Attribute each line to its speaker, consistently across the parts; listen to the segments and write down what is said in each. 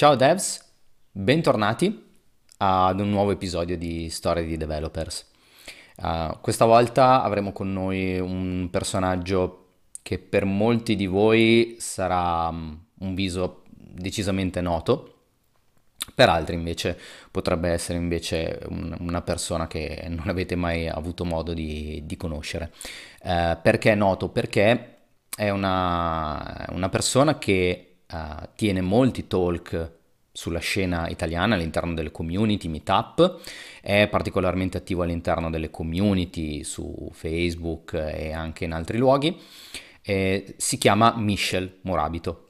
Speaker 1: Ciao devs, bentornati ad un nuovo episodio di Storie di Developers. Uh, questa volta avremo con noi un personaggio che per molti di voi sarà um, un viso decisamente noto, per altri invece potrebbe essere invece un, una persona che non avete mai avuto modo di, di conoscere. Uh, perché è noto? Perché è una, una persona che uh, tiene molti talk sulla scena italiana all'interno delle community, meetup, è particolarmente attivo all'interno delle community su Facebook e anche in altri luoghi. Eh, si chiama Michel Morabito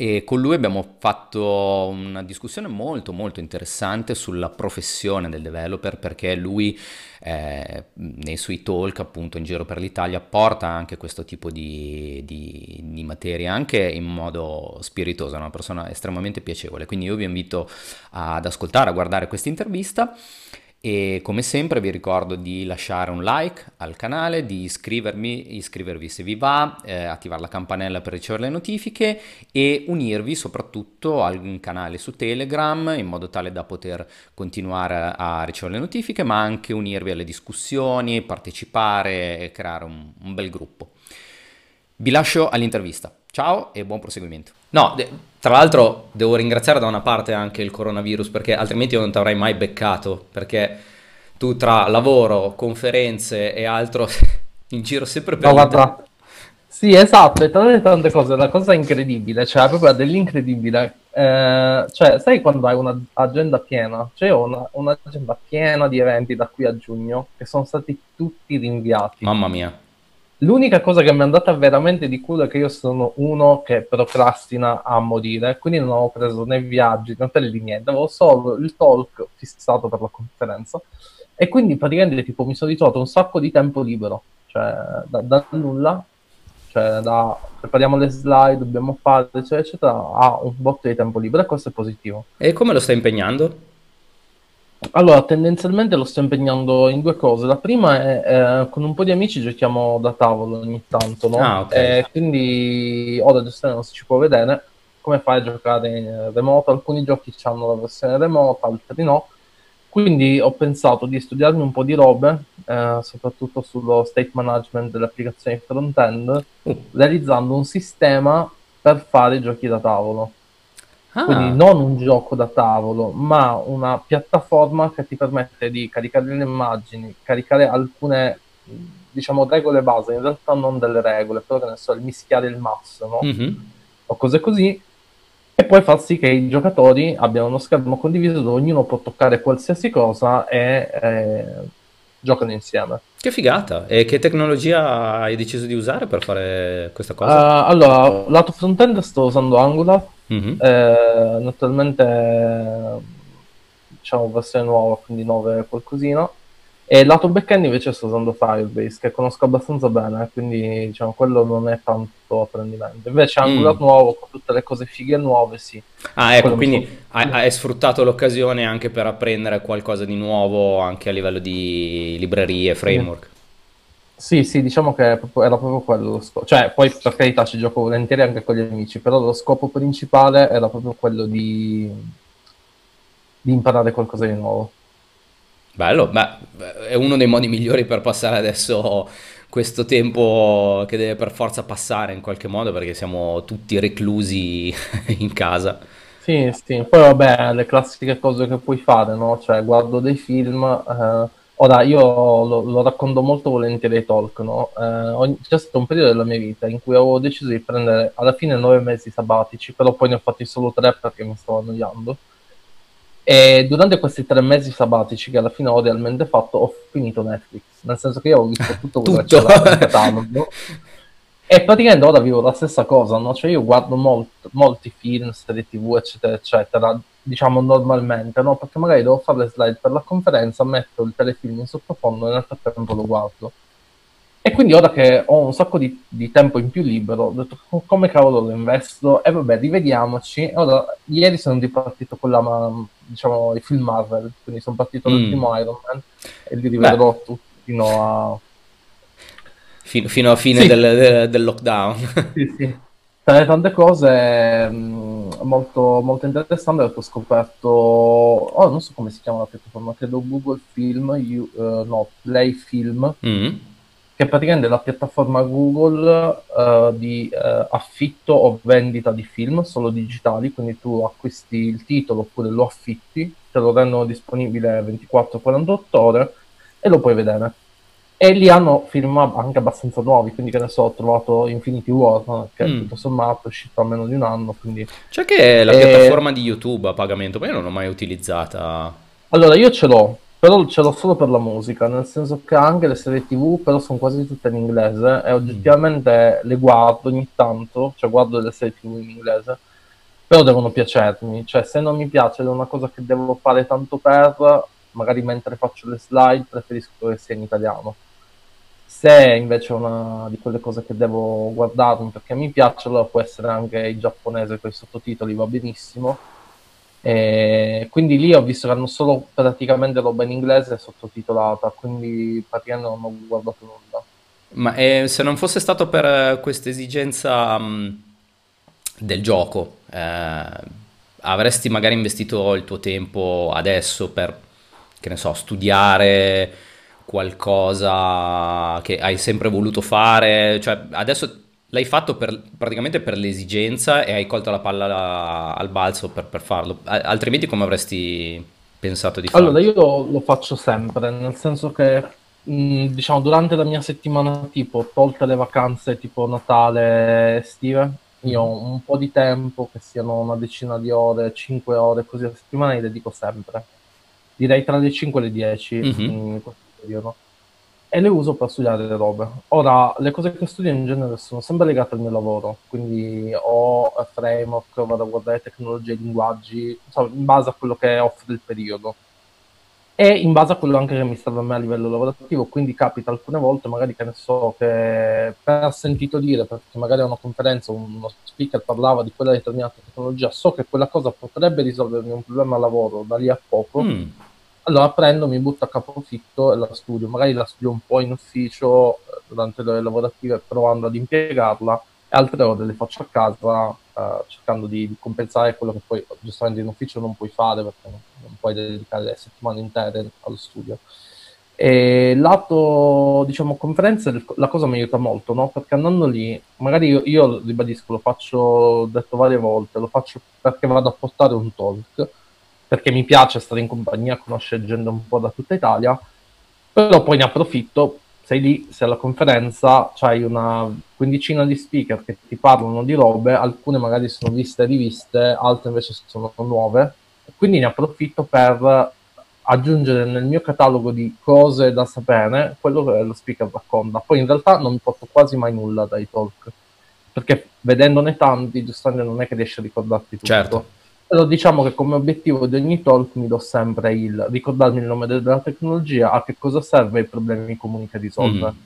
Speaker 1: e con lui abbiamo fatto una discussione molto molto interessante sulla professione del developer perché lui eh, nei suoi talk appunto in giro per l'Italia porta anche questo tipo di, di, di materia anche in modo spiritoso, è una persona estremamente piacevole. Quindi io vi invito ad ascoltare, a guardare questa intervista e come sempre vi ricordo di lasciare un like al canale, di iscrivervi se vi va, eh, attivare la campanella per ricevere le notifiche e unirvi soprattutto al canale su Telegram in modo tale da poter continuare a ricevere le notifiche ma anche unirvi alle discussioni, partecipare e creare un, un bel gruppo. Vi lascio all'intervista. Ciao e buon proseguimento.
Speaker 2: No, tra l'altro devo ringraziare da una parte anche il coronavirus perché altrimenti io non ti avrei mai beccato perché tu tra lavoro, conferenze e altro in giro sempre per
Speaker 3: no, guarda. Sì, esatto, e tra le tante cose, la cosa incredibile, cioè proprio dell'incredibile, eh, cioè sai quando hai un'agenda piena? Cioè ho una, un'agenda piena di eventi da qui a giugno che sono stati tutti rinviati.
Speaker 2: Mamma mia.
Speaker 3: L'unica cosa che mi è andata veramente di culo è che io sono uno che procrastina a morire, quindi non ho preso né viaggi né hotel niente, avevo solo il talk fissato per la conferenza e quindi praticamente tipo mi sono ritrovato un sacco di tempo libero, cioè da, da nulla, cioè da prepariamo le slide, dobbiamo fare eccetera eccetera, a un botto di tempo libero e questo è positivo.
Speaker 2: E come lo stai impegnando?
Speaker 3: Allora, tendenzialmente lo sto impegnando in due cose. La prima è eh, con un po' di amici giochiamo da tavolo ogni tanto, no?
Speaker 2: Ah, ok.
Speaker 3: E quindi ora giustamente non si ci può vedere come fai a giocare in remoto. Alcuni giochi hanno la versione remota, altri no. Quindi ho pensato di studiarmi un po' di robe, eh, soprattutto sullo state management delle applicazioni front-end, uh. realizzando un sistema per fare giochi da tavolo. Ah. Quindi non un gioco da tavolo, ma una piattaforma che ti permette di caricare le immagini, caricare alcune diciamo regole base, in realtà non delle regole, però che ne so, il mischiare il massimo mm-hmm. o cose così, e poi far sì che i giocatori abbiano uno schermo condiviso dove ognuno può toccare qualsiasi cosa e eh, giocano insieme.
Speaker 2: Che figata! E che tecnologia hai deciso di usare per fare questa cosa?
Speaker 3: Uh, allora, lato front-end sto usando Angular Mm-hmm. Eh, naturalmente diciamo versione nuova, quindi 9 qualcosina. E lato backend invece sto usando Firebase, che conosco abbastanza bene, quindi diciamo quello non è tanto apprendimento. Invece Angular mm. nuovo, con tutte le cose fighe nuove, sì.
Speaker 2: Ah, ecco, quindi so... hai, hai, sfruttato l'occasione anche per apprendere qualcosa di nuovo anche a livello di librerie, framework.
Speaker 3: Sì, sì, diciamo che era proprio quello lo scopo. Cioè, poi per carità ci gioco volentieri anche con gli amici, però lo scopo principale era proprio quello di, di imparare qualcosa di nuovo.
Speaker 2: Bello, beh, è uno dei modi migliori per passare adesso questo tempo che deve per forza passare in qualche modo perché siamo tutti reclusi in casa.
Speaker 3: Sì, sì, poi vabbè, le classiche cose che puoi fare, no? Cioè, guardo dei film, eh, Ora, io lo, lo, racconto molto volentieri ai talk, no? Eh, c'è stato un periodo della mia vita in cui avevo deciso di prendere alla fine nove mesi sabbatici, però poi ne ho fatti solo tre perché mi stavo annoiando. E durante questi tre mesi sabbatici, che alla fine ho realmente fatto, ho finito Netflix. Nel senso che io ho visto tutto quello tutto. che c'era in catalogo. E praticamente ora vivo la stessa cosa, no? Cioè io guardo molt, molti film, serie tv, eccetera, eccetera, diciamo normalmente, no? Perché magari devo fare le slide per la conferenza, metto il telefilm in sottofondo e nel frattempo lo guardo. E quindi ora che ho un sacco di, di tempo in più libero, ho detto come cavolo lo investo? E vabbè, rivediamoci. Ora, ieri sono ripartito con la, diciamo, i film Marvel, quindi sono partito mm. dal primo Iron Man e li rivedrò Beh. tutti fino a
Speaker 2: fino, fino a fine sì. del, del, del, lockdown.
Speaker 3: Sì, sì. Tra le tante cose mh, molto, molto interessanti ho scoperto, oh, non so come si chiama la piattaforma, credo Google Film, you, uh, no, Play Film,
Speaker 1: Mm.
Speaker 3: che è praticamente la piattaforma Google eh, di eh, affitto o vendita di film solo digitali, quindi tu acquisti il titolo oppure lo affitti, te lo rendono disponibile 24-48 ore e lo puoi vedere. E lì hanno film anche abbastanza nuovi, quindi che ne so, ho trovato Infinity War, che
Speaker 1: Mm.
Speaker 3: tutto sommato è uscito a meno di un anno, quindi...
Speaker 1: C'è che la
Speaker 3: E-
Speaker 1: piattaforma di YouTube a pagamento, ma io non l'ho mai utilizzata.
Speaker 3: Allora, io ce l'ho, però ce l'ho solo per la musica, nel senso che anche le serie TV però sono quasi tutte in inglese e oggettivamente le guardo ogni tanto, cioè guardo delle serie TV in inglese, però devono piacermi, cioè se non mi piace è una cosa che devo fare tanto per, magari mentre faccio le slide preferisco che sia in italiano. Se invece è una di quelle cose che devo guardarmi perché mi piace, allora può essere anche in giapponese con i sottotitoli, va benissimo. E quindi lì ho visto che hanno solo praticamente roba in inglese sottotitolata, quindi praticamente non ho guardato nulla.
Speaker 1: Ma eh, se non fosse stato per eh, questa esigenza mh, del gioco, eh, avresti magari investito il tuo tempo adesso per, che ne so, studiare qualcosa che hai sempre voluto fare? Cioè, adesso l'hai fatto per- praticamente per l'esigenza e hai colto la palla al balzo per, per farlo. Altrimenti come avresti pensato di farlo?
Speaker 3: Allora, io lo, faccio sempre, nel senso che, mh, diciamo, durante la mia settimana tipo, tolte le vacanze tipo Natale, estive, io ho un po' di tempo, che siano una decina di ore, 5 ore, così a settimana, li dedico sempre. Direi tra le 5 e le 10
Speaker 1: Mhm.
Speaker 3: in questo periodo. E le uso per studiare le robe. Ora, le cose che studio in genere sono sempre legate al mio lavoro, quindi ho framework, vado a guardare tecnologie, linguaggi, insomma, in base a quello che offre il periodo. E in base a quello anche che mi serve a me a livello lavorativo, quindi capita alcune volte, magari che ne so, che per sentito dire, perché magari a una conferenza uno speaker parlava di quella determinata tecnologia, so che quella cosa potrebbe risolvermi un problema a lavoro da lì a poco,
Speaker 1: Mm.
Speaker 3: Allora prendo, mi butto a capofitto e la studio. Magari la studio un po' in ufficio eh, durante le ore lavorative provando ad impiegarla e altre ore le faccio a casa eh, cercando di, di compensare quello che poi giustamente in ufficio non puoi fare perché non, non puoi dedicare le settimane intere allo studio. E lato, diciamo, conferenze, la cosa mi aiuta molto, no? Perché andando lì, magari io, io ribadisco, lo faccio, detto varie volte, lo faccio perché vado a portare un talk, perché mi piace stare in compagnia, conoscere gente un po' da tutta Italia, però poi ne approfitto, sei lì, sei alla conferenza, c'hai una quindicina di speaker che ti parlano di robe, alcune magari sono viste e riviste, altre invece sono nuove, quindi ne approfitto per aggiungere nel mio catalogo di cose da sapere quello che lo speaker racconta. Poi in realtà non mi porto quasi mai nulla dai talk, perché vedendone tanti, giustamente non è che riesci a ricordarti tutto.
Speaker 1: Certo.
Speaker 3: Però diciamo che come obiettivo di ogni talk mi do sempre il ricordarmi il nome de- della tecnologia, a che cosa serve e i problemi comuni che risolve.
Speaker 1: Mm.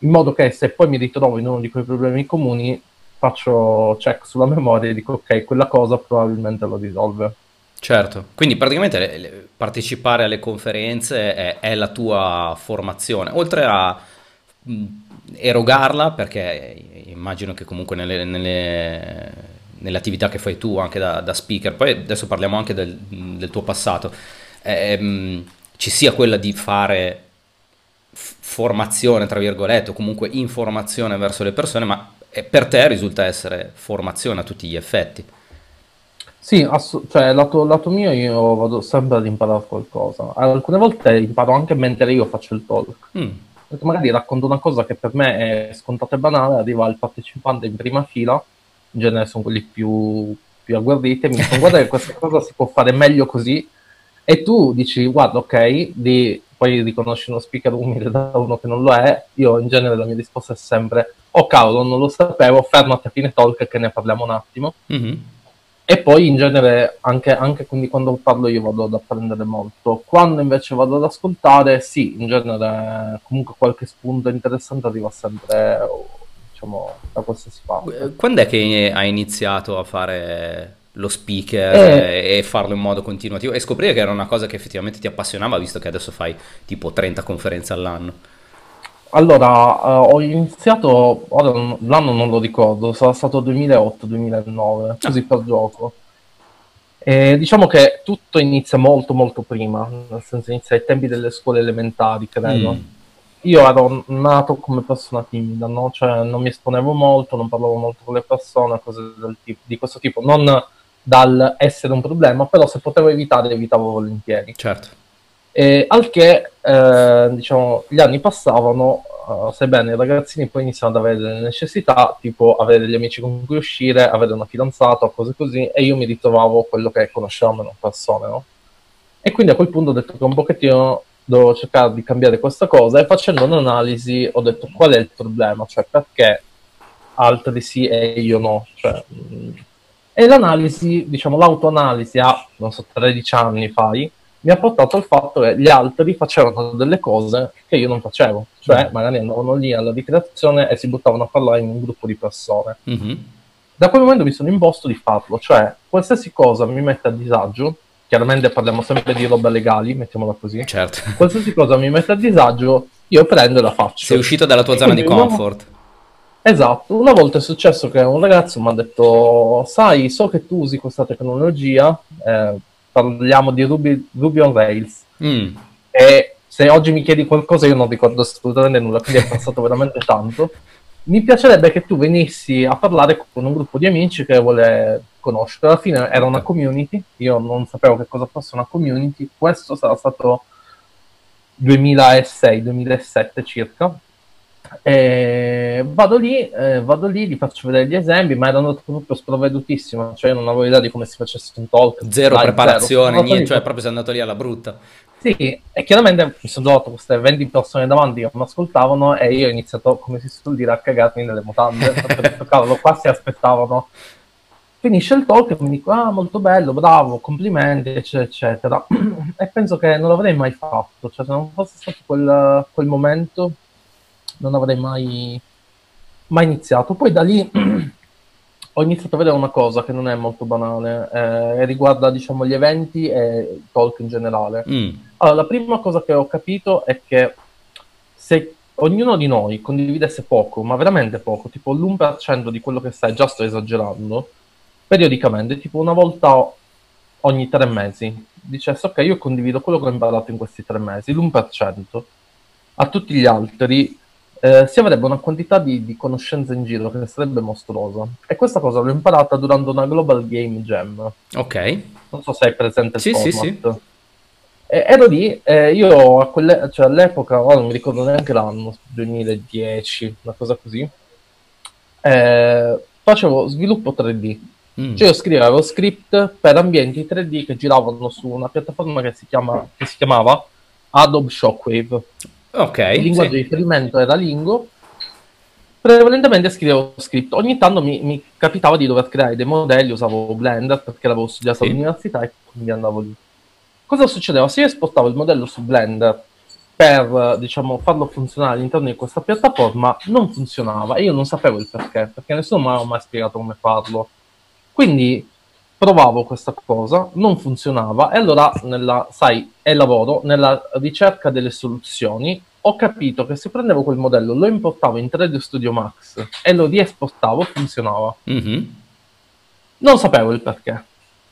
Speaker 3: In modo che se poi mi ritrovo in uno di quei problemi comuni, faccio check sulla memoria e dico ok, quella cosa probabilmente lo risolve.
Speaker 1: Certo, quindi praticamente le- le- partecipare alle conferenze è, è la tua formazione, oltre a mh, erogarla, perché immagino che comunque nelle, nelle- nelle attività che fai tu anche da, da speaker, poi adesso parliamo anche del, del tuo passato, ehm, ci sia quella di fare f- formazione, tra virgolette, o comunque informazione verso le persone, ma eh, per te risulta essere formazione a tutti gli effetti.
Speaker 3: Sì, ass- cioè lato, lato mio io vado sempre ad imparare qualcosa. Alcune volte imparo anche mentre io faccio il talk.
Speaker 1: Mm,
Speaker 3: Perché magari racconto una cosa che per me è scontata e banale, arriva il partecipante in prima fila, in genere sono quelli più, più agguerriti, e mi dicono guarda che questa cosa si può fare meglio così, e tu dici guarda ok, di- poi riconosci uno speaker umile da uno che non lo è, io in genere la mia risposta è sempre oh cavolo non lo sapevo, fermati a fine talk che ne parliamo un attimo.
Speaker 1: mhm.
Speaker 3: E poi in genere anche, anche quindi quando parlo io vado ad apprendere molto. Quando invece vado ad ascoltare, sì, in genere comunque qualche spunto interessante arriva sempre, diciamo, da qualsiasi parte.
Speaker 1: Eh, Quando è che hai iniziato a fare lo speaker
Speaker 3: Eh.
Speaker 1: e e farlo in modo continuativo e scoprire che era una cosa che effettivamente ti appassionava, visto che adesso fai tipo 30 conferenze all'anno?
Speaker 3: allora, uh, ho iniziato, ora l'anno non lo ricordo, sarà stato 2008-2009, così ah. per gioco. E diciamo che tutto inizia molto molto prima, nel senso inizia ai tempi delle scuole elementari, credo. Mm. Io ero nato come persona timida, no? Cioè non mi esponevo molto, non parlavo molto con le persone, cose tipo, di questo tipo. Non dal essere un problema, però se potevo evitare, evitavo volentieri.
Speaker 1: Certo.
Speaker 3: E al che, eh, diciamo, gli anni passavano, uh, sebbene i ragazzini poi iniziano ad avere delle necessità, tipo avere degli amici con cui uscire, avere una fidanzata cose così, e io mi ritrovavo quello che conoscevamo meno persone, no? E quindi a quel punto ho detto che un pochettino dovevo cercare di cambiare questa cosa e facendo un'analisi ho detto qual è il problema, cioè perché altri sì e io no. Cioè, mh, e l'analisi, diciamo, l'autoanalisi a, non so, 13 anni fai, mi ha portato al fatto che gli altri facevano delle cose che io non facevo. Cioè, mm. magari andavano lì alla ricreazione e si buttavano a parlare in un gruppo di persone. Mm-hmm. Da quel momento mi sono imposto di farlo, cioè, qualsiasi cosa mi mette a disagio, chiaramente parliamo sempre di roba legali, mettiamola così.
Speaker 1: Certo.
Speaker 3: Qualsiasi cosa mi mette a disagio, io prendo e la faccio.
Speaker 1: Sei uscito dalla tua zona di comfort.
Speaker 3: Esatto, una volta è successo che un ragazzo mi ha detto, sai, so che tu usi questa tecnologia, eh, parliamo di Ruby, Ruby on Rails, mm. e se oggi mi chiedi qualcosa io non ricordo assolutamente nulla, quindi è passato veramente tanto. Mi piacerebbe che tu venissi a parlare con un gruppo di amici che vuole conoscere. Alla fine era una community, io non sapevo che cosa fosse una community, questo sarà stato 2006-2007 circa, e vado lì, eh, vado lì, gli faccio vedere gli esempi, ma erano proprio sprovvedutissimo, cioè io non avevo idea di come si facesse un talk.
Speaker 1: Zero dai, preparazione, zero. niente, cioè proprio sei andato lì alla brutta.
Speaker 3: Sì, e chiaramente mi sono trovato queste 20 persone davanti che mi ascoltavano e io ho iniziato, come si suol dire, a cagarmi nelle mutande, detto, cavolo, qua si aspettavano. Finisce il talk e mi dico, ah, molto bello, bravo, complimenti, eccetera, eccetera. e penso che non l'avrei mai fatto, cioè se non fosse stato quel, quel momento non avrei mai, mai iniziato. Poi da lì ho iniziato a vedere una cosa che non è molto banale, eh, riguarda diciamo gli eventi e il talk in generale. Mm. Allora, la prima cosa che ho capito è che se ognuno di noi condividesse poco, ma veramente poco, tipo l'1% di quello che sai, già sto esagerando, periodicamente, tipo una volta ogni tre mesi, dicesse ok, io condivido quello che ho imparato in questi tre mesi, l'1%, a tutti gli altri eh, si avrebbe una quantità di, di conoscenze in giro che sarebbe mostruosa. E questa cosa l'ho imparata durante una Global Game Jam.
Speaker 1: Ok.
Speaker 3: Non so se hai presente il
Speaker 1: sì,
Speaker 3: format.
Speaker 1: Sì, sì.
Speaker 3: E ero lì, eh, io a quelle, cioè all'epoca, ora non mi ricordo neanche l'anno, 2010, una cosa così, eh, facevo sviluppo 3D. Mm. Cioè io scrivevo script per ambienti 3D che giravano su una piattaforma che si, chiama, che si chiamava Adobe Shockwave.
Speaker 1: Ok.
Speaker 3: Il linguaggio sì. di riferimento era Lingo. Prevalentemente scrivevo script. Ogni tanto mi, mi, capitava di dover creare dei modelli, usavo Blender perché l'avevo studiato sì. all'università e quindi andavo lì. Cosa succedeva? Se io esportavo il modello su Blender per diciamo, farlo funzionare all'interno di questa piattaforma, non funzionava e io non sapevo il perché, perché nessuno mi aveva mai spiegato come farlo. Quindi provavo questa cosa, non funzionava e allora, nella, sai, è lavoro, nella ricerca delle soluzioni, ho capito che se prendevo quel modello, lo importavo in 3D Studio Max e lo riesportavo, funzionava. Mm-hmm. Non sapevo il perché.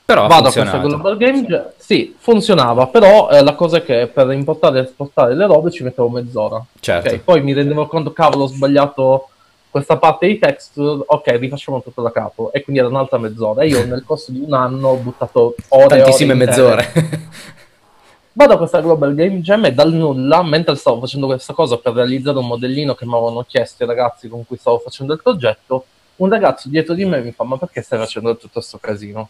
Speaker 1: Però
Speaker 3: Vado a questa Global Game, sì, funzionava, però eh, la cosa è che per importare e esportare le robe ci mettevo mezz'ora.
Speaker 1: Certo.
Speaker 3: Okay, poi mi rendevo conto, cavolo, ho sbagliato questa parte di texture, ok, rifacciamo tutto da capo. E quindi era un'altra mezz'ora. E io nel corso di un anno ho buttato ore
Speaker 1: Tantissime
Speaker 3: ore
Speaker 1: mezz'ore.
Speaker 3: Vado a questa Global Game Jam e dal nulla, mentre stavo facendo questa cosa per realizzare un modellino che mi avevano chiesto i ragazzi con cui stavo facendo il progetto, un ragazzo dietro di me mi fa, ma perché stai facendo tutto questo casino?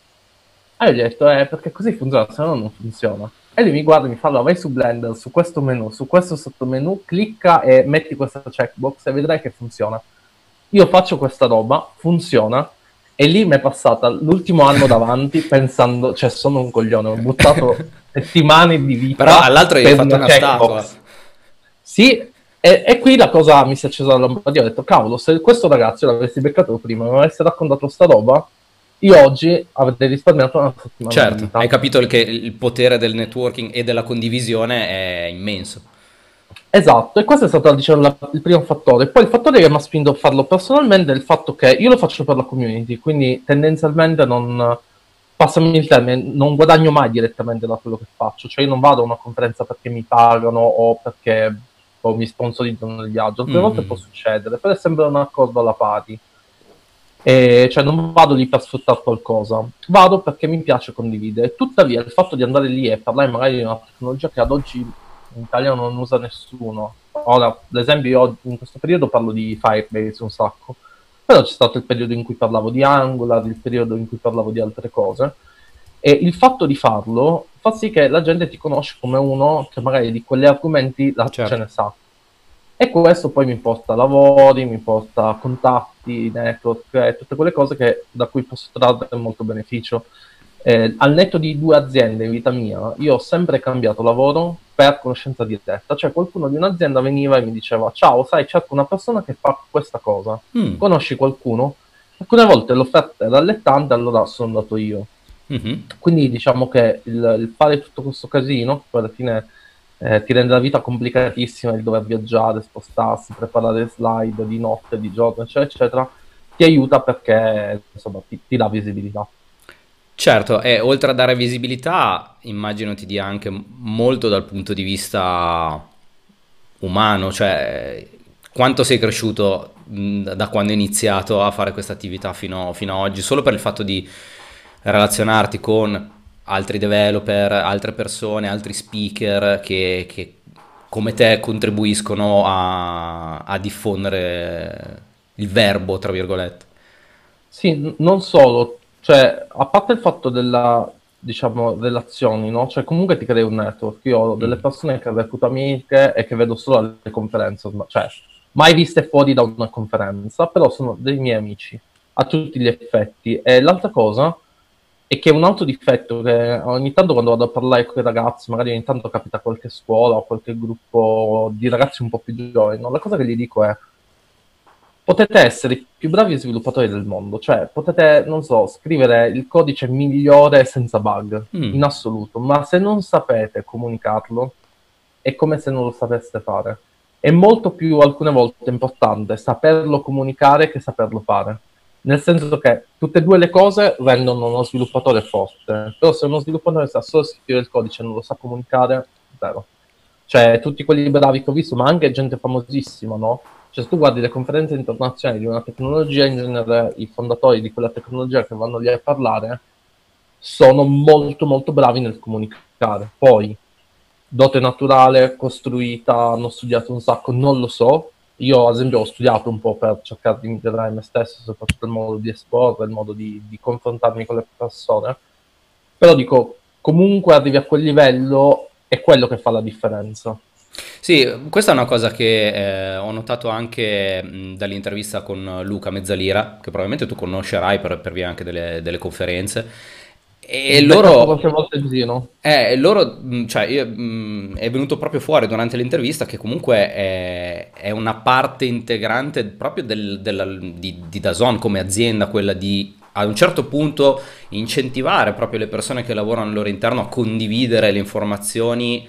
Speaker 3: E io gli ho detto, eh, perché così funziona, se no non funziona. E lui mi guarda e mi fa, allora vai su Blender, su questo menu, su questo sottomenu, clicca e metti questa checkbox e vedrai che funziona io faccio questa roba, funziona, e lì mi è passata l'ultimo anno davanti pensando, cioè sono un coglione, ho buttato settimane di vita.
Speaker 1: Però all'altro hai fatto una statua.
Speaker 3: Sì, e, e, qui la cosa mi si è accesa la lampadina, ho detto, cavolo, se questo ragazzo l'avessi beccato prima, mi avesse raccontato sta roba, io oggi avrei risparmiato una settimana
Speaker 1: Certo, hai capito che il potere del networking e della condivisione è immenso.
Speaker 3: Esatto, e questo è stato diciamo, la- il primo fattore. Poi il fattore che mi ha spinto a farlo personalmente è il fatto che io lo faccio per la community, quindi tendenzialmente non, passami il termine, non guadagno mai direttamente da quello che faccio, cioè io non vado a una conferenza perché mi pagano o perché o mi sponsorizzano il viaggio, alcune
Speaker 1: Mm.
Speaker 3: volte può succedere, però è sempre un accordo alla pari. E, cioè non vado lì per sfruttare qualcosa, vado perché mi piace condividere. Tuttavia il fatto di andare lì e parlare magari di una tecnologia che ad oggi in Italia non usa nessuno. Ora, ad esempio, io in questo periodo parlo di Firebase un sacco, però c'è stato il periodo in cui parlavo di Angular, il periodo in cui parlavo di altre cose, e il fatto di farlo fa sì che la gente ti conosce come uno che magari di quegli argomenti la,
Speaker 1: Certo.
Speaker 3: ce ne sa. E questo poi mi porta a lavori, mi porta a contatti, network e tutte quelle cose che- da cui posso trarre molto beneficio. Eh, al netto di due aziende in vita mia, io ho sempre cambiato lavoro per conoscenza diretta, cioè qualcuno di un'azienda veniva e mi diceva ciao, sai, cerco una persona che fa questa cosa,
Speaker 1: Mm.
Speaker 3: conosci qualcuno? Alcune volte l'offerta era allettante, allora sono andato io.
Speaker 1: Mhm.
Speaker 3: Quindi diciamo che il, il fare tutto questo casino, poi alla fine eh, ti rende la vita complicatissima il dover viaggiare, spostarsi, preparare slide di notte, di giorno, eccetera, eccetera, ti aiuta perché insomma ti, ti dà visibilità.
Speaker 1: Certo, e oltre a dare visibilità, immagino ti dia anche molto dal punto di vista umano, cioè quanto sei cresciuto da quando hai iniziato a fare questa attività fino, fino ad oggi, solo per il fatto di relazionarti con altri developer, altre persone, altri speaker che, che come te contribuiscono a, a diffondere il verbo, tra virgolette.
Speaker 3: Sì, non solo, cioè, a parte il fatto della, diciamo, relazioni, no? Cioè, comunque ti crei un network. Io ho delle
Speaker 1: Mm.
Speaker 3: persone che reputo amiche e che vedo solo alle conferenze, ma- cioè, mai viste fuori da una conferenza, però sono dei miei amici, a tutti gli effetti. E l'altra cosa è che un altro difetto che ogni tanto quando vado a parlare con i ragazzi, magari ogni tanto capita qualche scuola o qualche gruppo di ragazzi un po' più giovani, no? La cosa che gli dico è potete essere i più bravi sviluppatori del mondo, cioè potete, non so, scrivere il codice migliore senza bug,
Speaker 1: Mm.
Speaker 3: in assoluto, ma se non sapete comunicarlo, è come se non lo sapeste fare. È molto più, alcune volte, importante saperlo comunicare che saperlo fare. Nel senso che tutte e due le cose rendono uno sviluppatore forte, però se uno sviluppatore sa solo scrivere il codice e non lo sa comunicare, zero. Cioè, tutti quelli bravi che ho visto, ma anche gente famosissima, no? Cioè, se tu guardi le conferenze internazionali di una tecnologia, in genere i fondatori di quella tecnologia che vanno lì a parlare sono molto molto bravi nel comunicare. Poi, dote naturale, costruita, hanno studiato un sacco, non lo so. Io, ad esempio, ho studiato un po' per cercare di migliorare me stesso, soprattutto il modo di esporre, il modo di, di confrontarmi con le persone. Però dico, comunque arrivi a quel livello, è quello che fa la differenza.
Speaker 1: Sì, questa è una cosa che eh, ho notato anche mh, dall'intervista con Luca Mezzalira, che probabilmente tu conoscerai per, per via anche delle, delle conferenze. E loro, eh, loro, cioè, io, mh, è venuto proprio fuori durante l'intervista che comunque è, è una parte integrante proprio del, della- di, di DAZN come azienda, quella di a un certo punto incentivare proprio le persone che lavorano al loro interno a condividere le informazioni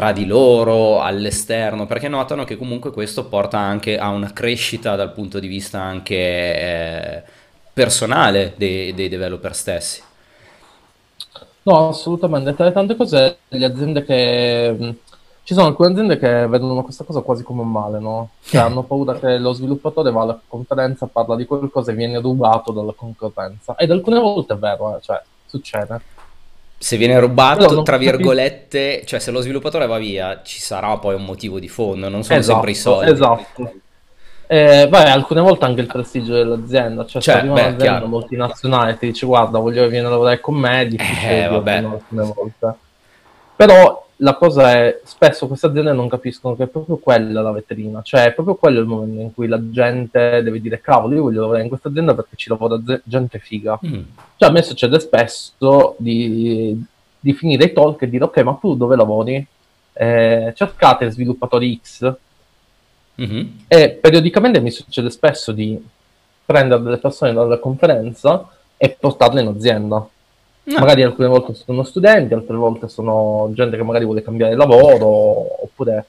Speaker 1: tra di loro, all'esterno, perché notano che comunque questo porta anche a una crescita dal punto di vista anche eh, personale dei, dei developer stessi.
Speaker 3: No, assolutamente. Tra le tante cose, le aziende che... mh, Ci sono alcune aziende che vedono questa cosa quasi come un male, no? Cioè hanno paura che lo sviluppatore va alla conferenza, parla di qualcosa e viene rubato dalla concorrenza. Ed alcune volte è vero, eh, cioè, succede.
Speaker 1: Se viene rubato,
Speaker 3: non
Speaker 1: tra virgolette, cioè se lo sviluppatore va via, ci sarà poi un motivo di fondo, non sono sempre i
Speaker 3: Esatto,
Speaker 1: soldi.
Speaker 3: esatto. Eh, beh, alcune volte anche il prestigio dell'azienda, cioè se
Speaker 1: Cioè,
Speaker 3: arriva
Speaker 1: beh,
Speaker 3: un'azienda multinazionale e ti dice guarda voglio che vieni a lavorare con me, è difficile
Speaker 1: Eh, vabbè.
Speaker 3: alcune volte. Però la cosa è, spesso queste aziende non capiscono che è proprio quella la vetrina, cioè è proprio quello il momento in cui la gente deve dire cavolo io voglio lavorare in questa azienda perché ci lavora ze- gente figa.
Speaker 1: Mm.
Speaker 3: Cioè a me succede spesso di, di finire i talk e dire ok ma tu dove lavori? Eh, cercate sviluppatori X
Speaker 1: Mhm.
Speaker 3: e periodicamente mi succede spesso di prendere delle persone dalla conferenza e portarle in azienda.
Speaker 1: No.
Speaker 3: Magari alcune volte sono studenti, altre volte sono gente che magari vuole cambiare lavoro, oppure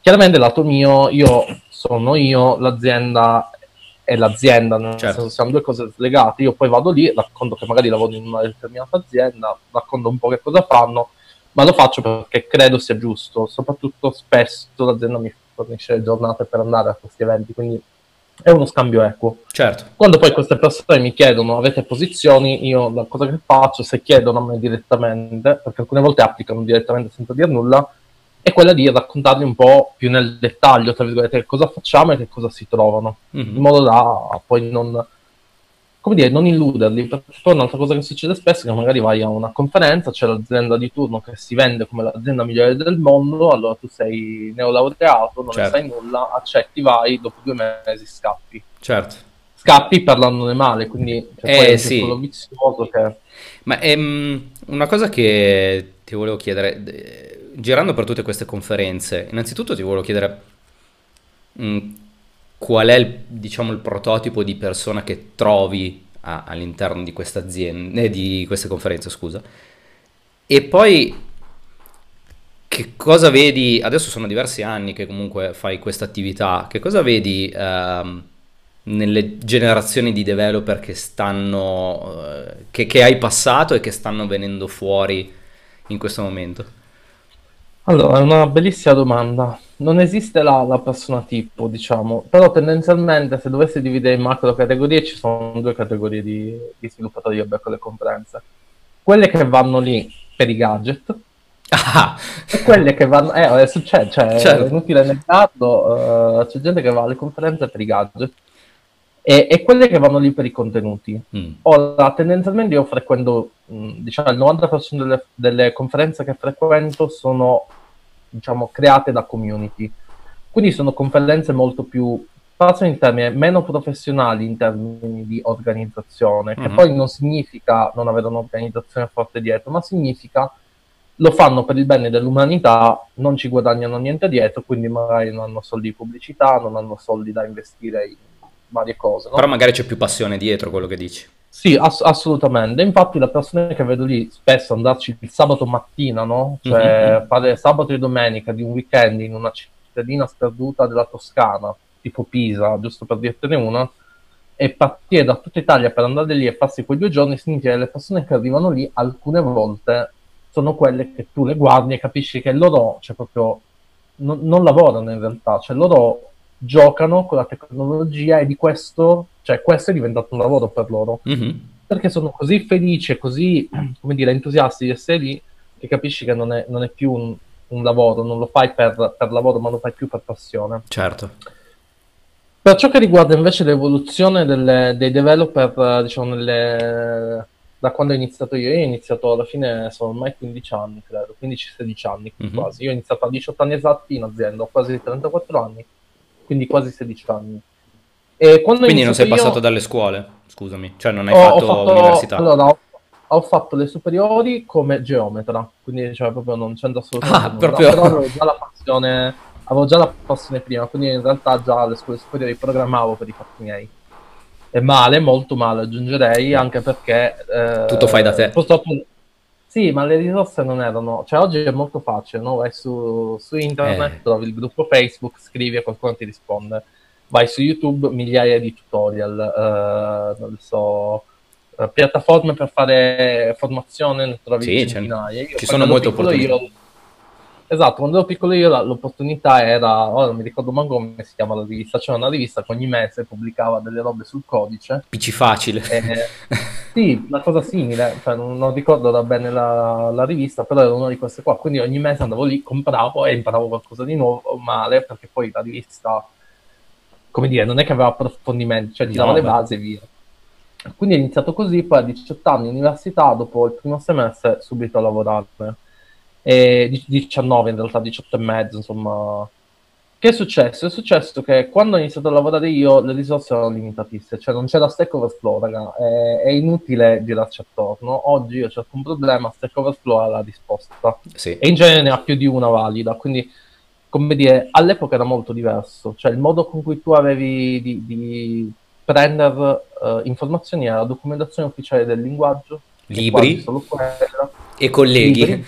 Speaker 3: chiaramente lato mio, io sono io, l'azienda è l'azienda, nel
Speaker 1: Certo.
Speaker 3: senso siamo due cose slegate. Io poi vado lì, racconto che magari lavoro in una determinata azienda, racconto un po' che cosa fanno, ma lo faccio perché credo sia giusto. Soprattutto spesso l'azienda mi fornisce le giornate per andare a questi eventi, quindi è uno scambio equo.
Speaker 1: Certo.
Speaker 3: Quando poi queste persone mi chiedono avete posizioni, io la cosa che faccio, se chiedono a me direttamente, perché alcune volte applicano direttamente senza dire nulla, è quella di raccontargli un po' più nel dettaglio, tra virgolette, che cosa facciamo e che cosa si trovano,
Speaker 1: Mhm.
Speaker 3: in modo da poi non, come dire, non illuderli, perché poi un'altra cosa che succede spesso è che magari vai a una conferenza, c'è l'azienda di turno che si vende come l'azienda migliore del mondo, allora tu sei neolaureato, non ne
Speaker 1: Certo.
Speaker 3: sai nulla, accetti, vai, dopo due mesi scappi
Speaker 1: Certo.
Speaker 3: scappi parlandone male, quindi cioè,
Speaker 1: Eh,
Speaker 3: è un
Speaker 1: sì.
Speaker 3: circolo vizioso che...
Speaker 1: Ma ehm, una cosa che ti volevo chiedere, girando per tutte queste conferenze, innanzitutto ti volevo chiedere mm, qual è il, diciamo, il prototipo di persona che trovi a- all'interno di questa azienda, eh, di queste conferenze, scusa. E poi che cosa vedi, adesso sono diversi anni che comunque fai questa attività, che cosa vedi ehm, nelle generazioni di developer che stanno, eh, che, che hai passato e che stanno venendo fuori in questo momento?
Speaker 3: Allora, è una bellissima domanda. Non esiste la, la persona tipo, diciamo, però tendenzialmente se dovessi dividere in macro categorie ci sono due categorie di, di sviluppatori web con le conferenze. Quelle che vanno lì per i gadget
Speaker 1: Ah,
Speaker 3: e quelle che vanno... Eh, è succede, cioè,
Speaker 1: Certo.
Speaker 3: è inutile negarlo, eh, c'è gente che va alle conferenze per i gadget e, e quelle che vanno lì per i contenuti.
Speaker 1: mm,
Speaker 3: Ora, tendenzialmente io frequento, mh, diciamo, il 90% delle, delle conferenze che frequento sono, diciamo, create da community. Quindi sono conferenze molto più, passano in termini meno professionali in termini di organizzazione, che
Speaker 1: Mhm.
Speaker 3: poi non significa non avere un'organizzazione forte dietro, ma significa lo fanno per il bene dell'umanità, non ci guadagnano niente dietro, quindi magari non hanno soldi di pubblicità, non hanno soldi da investire in varie cose. no?
Speaker 1: però magari c'è più passione dietro quello che dici.
Speaker 3: Sì, ass- assolutamente. Infatti, le persone che vedo lì spesso andarci il sabato mattina, no? Cioè
Speaker 1: Mhm.
Speaker 3: fare sabato e domenica di un weekend in una cittadina sperduta della Toscana, tipo Pisa, giusto per dirtene una, e partire da tutta Italia per andare lì e farsi quei due giorni, significa che le persone che arrivano lì alcune volte sono quelle che tu le guardi e capisci che loro, cioè proprio, non, non lavorano in realtà, cioè loro giocano con la tecnologia e di questo, cioè questo è diventato un lavoro per loro
Speaker 1: Mhm,
Speaker 3: perché sono così felici e così, come dire, entusiasti di essere lì, che capisci che non è, non è più un, un lavoro, non lo fai per, per lavoro, ma lo fai più per passione.
Speaker 1: certo.
Speaker 3: Per ciò che riguarda invece l'evoluzione delle- dei developer, diciamo, nelle- da quando ho iniziato io, io ho iniziato alla fine, sono ormai 15 anni, credo, 15-16 anni
Speaker 1: Mhm.
Speaker 3: quasi. Io ho iniziato a 18 anni esatti in azienda, ho quasi 34 anni, quindi quasi 16 anni. E quando
Speaker 1: Quindi non sei
Speaker 3: io-
Speaker 1: passato dalle scuole, scusami, cioè non hai
Speaker 3: ho, ho
Speaker 1: fatto
Speaker 3: fatto,
Speaker 1: università.
Speaker 3: allora, ho, ho fatto le superiori come geometra, quindi cioè, proprio non c'entra assolutamente
Speaker 1: Ah,
Speaker 3: nulla,
Speaker 1: proprio-
Speaker 3: però avevo già la passione, avevo già la passione prima, quindi in realtà già alle scuole superiori programmavo per i fatti miei. E male, molto male aggiungerei, anche perché... eh,
Speaker 1: Tutto fai da te.
Speaker 3: Purtroppo... Sì, ma le risorse non erano... Cioè oggi è molto facile, no? Vai su, su internet,
Speaker 1: Eh.
Speaker 3: trovi il gruppo Facebook, scrivi e qualcuno ti risponde. Vai su YouTube, migliaia di tutorial, eh, non so, eh, piattaforme per fare formazione, ne trovi
Speaker 1: Sì,
Speaker 3: centinaia. Io
Speaker 1: ci sono molte opportunità.
Speaker 3: io- Esatto, quando ero piccolo io la- l'opportunità era, ora non mi ricordo manco come si chiama la rivista, c'era una rivista che ogni mese pubblicava delle robe sul codice.
Speaker 1: PC facile.
Speaker 3: Eh, sì, una cosa simile, cioè, non, non ricordo da bene la, la rivista, però era una di queste qua, quindi ogni mese andavo lì, compravo e imparavo qualcosa di nuovo, male, perché poi la rivista, come dire, non è che aveva approfondimenti, cioè ti dava
Speaker 1: No,
Speaker 3: le basi e via. Quindi ho iniziato così, poi a 18 anni università, dopo il primo semestre, subito a lavorare. E di- 19 in realtà, 18 e mezzo, insomma. Che è successo? È successo che quando ho iniziato a lavorare io le risorse erano limitatissime, cioè non c'era Stack Overflow, raga, è, è inutile girarci attorno. Oggi io cerco un problema, Stack Overflow ha la risposta
Speaker 1: Sì,
Speaker 3: e in genere ne ha più di una valida, quindi come dire, all'epoca era molto diverso, cioè il modo con cui tu avevi di, di prendere eh, informazioni era la documentazione ufficiale del linguaggio,
Speaker 1: Libri e colleghi.
Speaker 3: libri,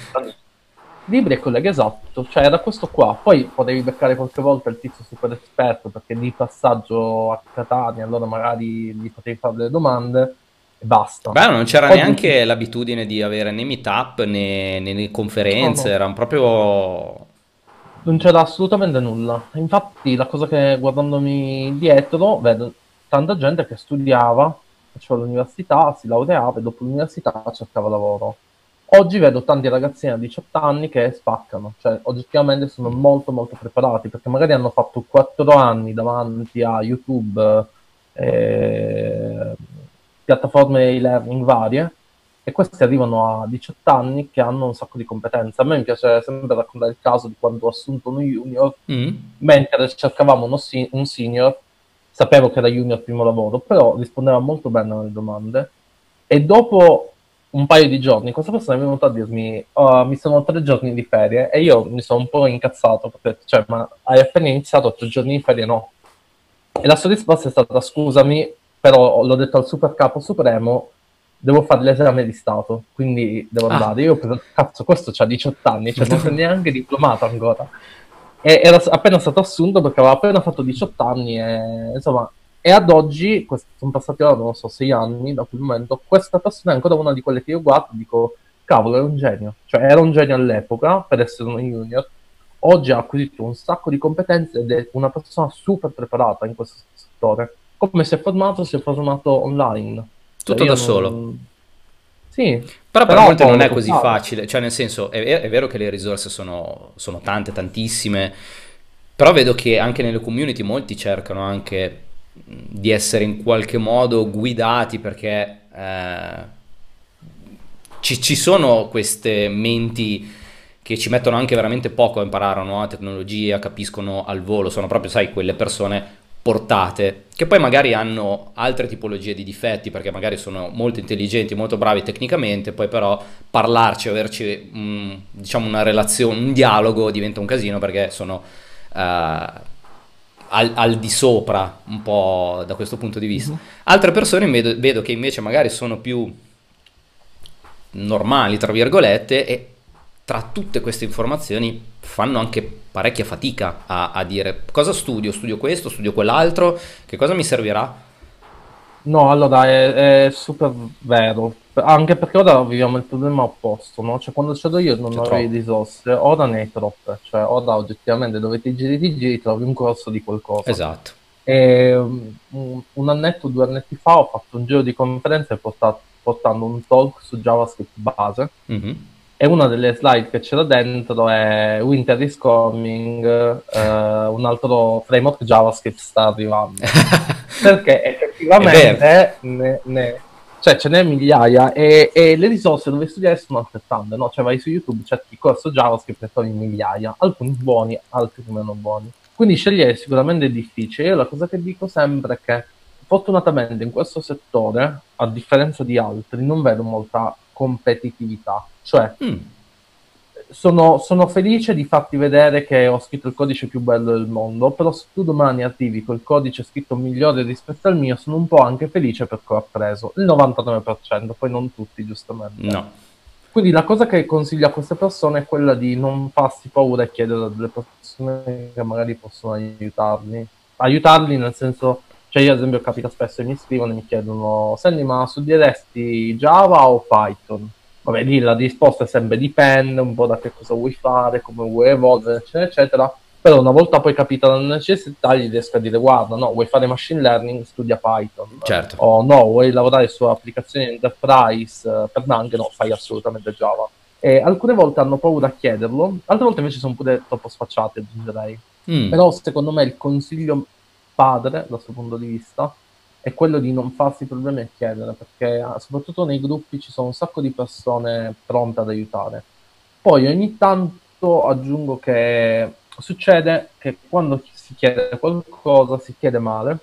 Speaker 3: Libri e colleghi, esatto, cioè era questo qua. Poi potevi beccare qualche volta il tizio super esperto perché di passaggio a Catania, allora magari gli potevi fare delle domande e basta.
Speaker 1: Beh, non c'era
Speaker 3: Oggi-
Speaker 1: neanche l'abitudine di avere né meetup né, né- né conferenze,
Speaker 3: No, no.
Speaker 1: erano proprio...
Speaker 3: Non c'era assolutamente nulla. Infatti, la cosa che guardandomi dietro, vedo tanta gente che studiava, faceva l'università, si laureava e dopo l'università cercava lavoro. Oggi vedo tanti ragazzini a 18 anni che spaccano, cioè oggettivamente sono molto molto preparati perché magari hanno fatto 4 anni davanti a YouTube, eh, piattaforme e-learning varie e questi arrivano a 18 anni che hanno un sacco di competenze. A me mi piace sempre raccontare il caso di quando ho assunto uno junior,
Speaker 1: Mm.
Speaker 3: mentre cercavamo uno si- un senior, sapevo che era junior primo lavoro, però rispondeva molto bene alle domande e dopo un paio di giorni questa persona è venuta a dirmi "Oh, mi sono tre giorni di ferie e io mi sono un po' incazzato perché cioè, ma hai appena iniziato tre giorni di ferie? No. E la sua risposta è stata scusami, però l'ho detto al super capo supremo, devo fare l'esame di Stato, quindi devo
Speaker 1: Ah.
Speaker 3: andare. Io ho pensato, cazzo, questo ha 18 anni, cioè non è neanche diplomato ancora. E era appena stato assunto perché aveva appena fatto 18 anni e insomma, e ad oggi, quest- sono passati ora, non so, 6 anni da quel momento, questa persona è ancora una di quelle che io guardo e dico, cavolo, è un genio. Cioè era un genio all'epoca per essere uno junior, oggi ha acquisito un sacco di competenze ed è una persona super preparata in questo settore. Come si è formato? Si è formato online.
Speaker 1: Tutto
Speaker 3: Cioè,
Speaker 1: da solo.
Speaker 3: non- Sì,
Speaker 1: Però per
Speaker 3: Però
Speaker 1: molti non è così
Speaker 3: bravo.
Speaker 1: facile, cioè nel senso è, è vero che le risorse sono, sono tante, tantissime, però vedo che anche nelle community molti cercano anche di essere in qualche modo guidati perché eh, ci, ci sono queste menti che ci mettono anche veramente poco a imparare una nuova tecnologia, capiscono al volo, sono proprio, sai, quelle persone portate, che poi magari hanno altre tipologie di difetti, perché magari sono molto intelligenti, molto bravi tecnicamente, poi però parlarci, averci mm, diciamo una relazione, un dialogo diventa un casino perché sono eh, al, al di sopra un po' da questo punto di vista. Altre persone vedo, vedo che invece magari sono più normali, tra virgolette, e tra tutte queste informazioni fanno anche parecchia fatica a, a dire cosa studio, studio questo, studio quell'altro, che cosa mi servirà?
Speaker 3: No, allora è, è super vero, anche perché ora viviamo il problema opposto, no? Cioè quando c'ero io non
Speaker 1: troppo.
Speaker 3: risorse, ora ne hai troppe, cioè ora oggettivamente dove ti giri ti giri trovi un corso di qualcosa.
Speaker 1: Esatto.
Speaker 3: E um, un annetto, due annetti fa ho fatto un giro di conferenze porta- portando un talk su JavaScript base
Speaker 1: Mhm.
Speaker 3: e una delle slide che c'era dentro è Winter is coming, eh, un altro framework JavaScript sta arrivando. Perché effettivamente ne, ne- cioè, ce n'è migliaia e, e le risorse dove studiare sono altrettante, no? Cioè vai su YouTube, cerchi il corso JavaScript e trovi migliaia, alcuni buoni, altri meno buoni. Quindi scegliere sicuramente è difficile. Io la cosa che dico sempre è che fortunatamente in questo settore, a differenza di altri, non vedo molta competitività. Cioè,
Speaker 1: Mm.
Speaker 3: Sono, sono felice di farti vedere che ho scritto il codice più bello del mondo, però se tu domani arrivi col codice scritto migliore rispetto al mio, sono un po' anche felice perché ho appreso il 99%, poi non tutti giustamente.
Speaker 1: No.
Speaker 3: Quindi la cosa che consiglio a queste persone è quella di non farsi paura e chiedere a delle persone che magari possono aiutarli. Aiutarli nel senso, cioè io ad esempio capita spesso che mi scrivono e mi chiedono, senti ma studieresti Java o Python? Vabbè, lì la risposta sempre dipende, un po' da che cosa vuoi fare, come vuoi evolvere, eccetera, eccetera. Però una volta poi capita la necessità, gli riesco a dire, guarda, no, vuoi fare machine learning, studia Python.
Speaker 1: Certo.
Speaker 3: O no, vuoi lavorare su applicazioni enterprise per Nang, no, fai assolutamente Java. E alcune volte hanno paura a chiederlo, altre volte invece sono pure troppo sfacciate, aggiungerei.
Speaker 1: Mm.
Speaker 3: Però secondo me il consiglio padre, dal suo punto di vista, è quello di non farsi problemi a chiedere, perché ah, soprattutto nei gruppi ci sono un sacco di persone pronte ad aiutare. Poi ogni tanto aggiungo che succede che quando si chiede qualcosa si chiede male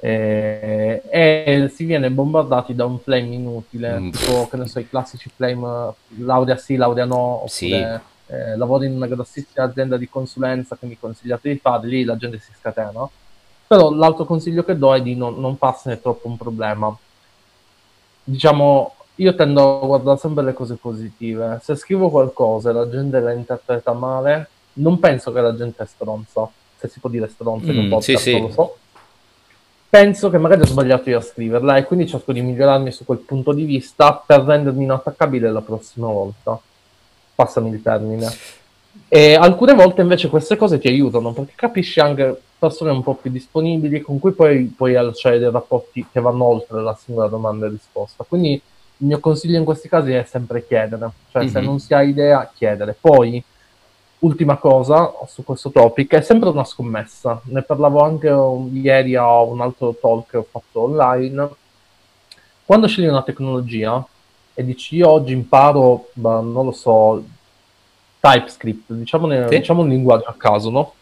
Speaker 3: eh, e si viene bombardati da un flame inutile,
Speaker 1: Mm.
Speaker 3: tipo che ne so, i classici flame laurea sì, laurea no, oppure
Speaker 1: Sì.
Speaker 3: eh, lavori in una grossissima azienda di consulenza che mi consigliate di fare, lì la gente si scatena. Però l'altro consiglio che do è di non, non farsene troppo un problema. Diciamo, io tendo a guardare sempre le cose positive. Se scrivo qualcosa e la gente la interpreta male, non penso che la gente è stronza. Se si può dire stronza in un
Speaker 1: Mm,
Speaker 3: podcast,
Speaker 1: sì, sì.
Speaker 3: lo so. Penso che magari ho sbagliato io a scriverla e quindi cerco di migliorarmi su quel punto di vista per rendermi inattaccabile la prossima volta. Passami il termine. E alcune volte invece queste cose ti aiutano perché capisci anche persone un po' più disponibili con cui poi puoi accedere dei rapporti che vanno oltre la singola domanda e risposta. Quindi il mio consiglio in questi casi è sempre chiedere, cioè se
Speaker 1: Mhm.
Speaker 3: non si ha idea, chiedere. Poi, ultima cosa su questo topic, è sempre una scommessa. Ne parlavo anche ieri a un altro talk che ho fatto online. Quando scegli una tecnologia e dici io oggi imparo, non lo so, TypeScript, diciamo,
Speaker 1: Sì.
Speaker 3: diciamo un linguaggio a caso, no?